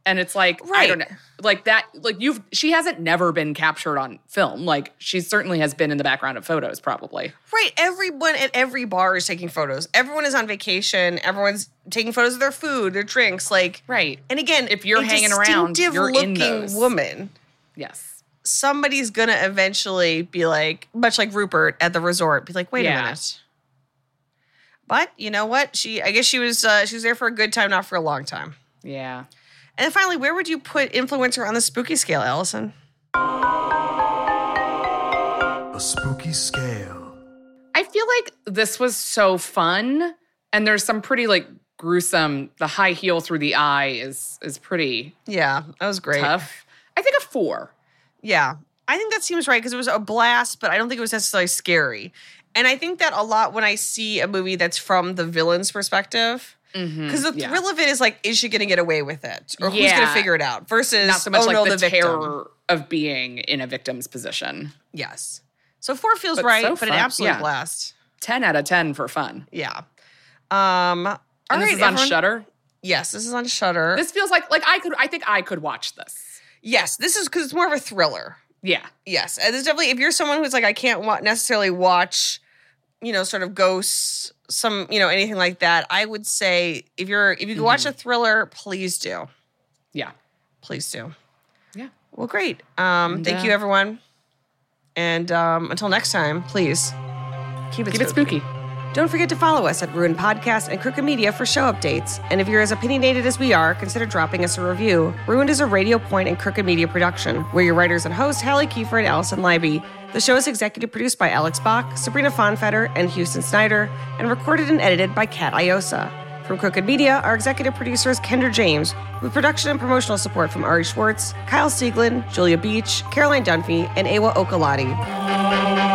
And it's like I
Right.
don't know, like that. Like you've, she hasn't never been captured on film. Like she certainly has been in the background of photos, probably.
Right. Everyone at every bar is taking photos. Everyone is on vacation. Everyone's taking photos of their food, their drinks. Like,
right.
And again,
If you're hanging around, you're in
looking
those.
woman.
Yes.
Somebody's gonna eventually be like, much like Rupert at the resort, be like, wait
Yeah.
a minute. But you know what? She, I guess she was, uh, she was there for a good time, not for a long time.
Yeah.
And then finally, where would you put influencer on the spooky scale, Alison?
A spooky scale.
I feel like this was so fun, and there's some pretty like gruesome. The high heel through the eye is is pretty
Yeah, that was great.
tough. I think a four.
Yeah, I think that seems right because it was a blast, but I don't think it was necessarily scary. And I think that a lot when I see a movie that's from the villain's perspective. Because the
Mm-hmm. yeah.
thrill of it is like, is she going to get away with it, or who's going to figure it out? Versus,
Not so much
oh
like
no,
the,
the,
terror of being in a victim's position.
Yes. So four feels
But
right,
so
but an absolute
yeah.
blast.
Ten out of ten for fun.
Yeah. Um. all
And this
right,
is on
everyone.
Shudder.
Yes, this is on Shudder.
This feels like like I could. I think I could watch this.
yes, this is because it's more of a thriller.
Yeah.
Yes, and it's definitely if you're someone who's like I can't wa- necessarily watch, you know, sort of ghosts, some you know anything like that. I would say if you're if you can watch a thriller, please do,
Mm-hmm. Yeah.
please do.
Yeah.
Well, great. Um,
And,
thank
uh,
you, everyone, and um, until next time, please keep it
Keep it
spooky.
spooky.
Don't forget to follow us at Ruin Podcast and Crooked Media for show updates. And if you're as opinionated as we are, consider dropping us a review. Ruined is a Radio Point and Crooked Media production. We're your writers and hosts, Halle Kiefer and Alison Leiby. The show is executive produced by Alex Bach, Sabrina Fonfetter, and Houston Snyder, and recorded and edited by Kat Iosa. From Crooked Media, our executive producer is Kendra James, with production and promotional support from Ari Schwartz, Kyle Seglin, Julia Beach, Caroline Dunphy, and Awa Okalati.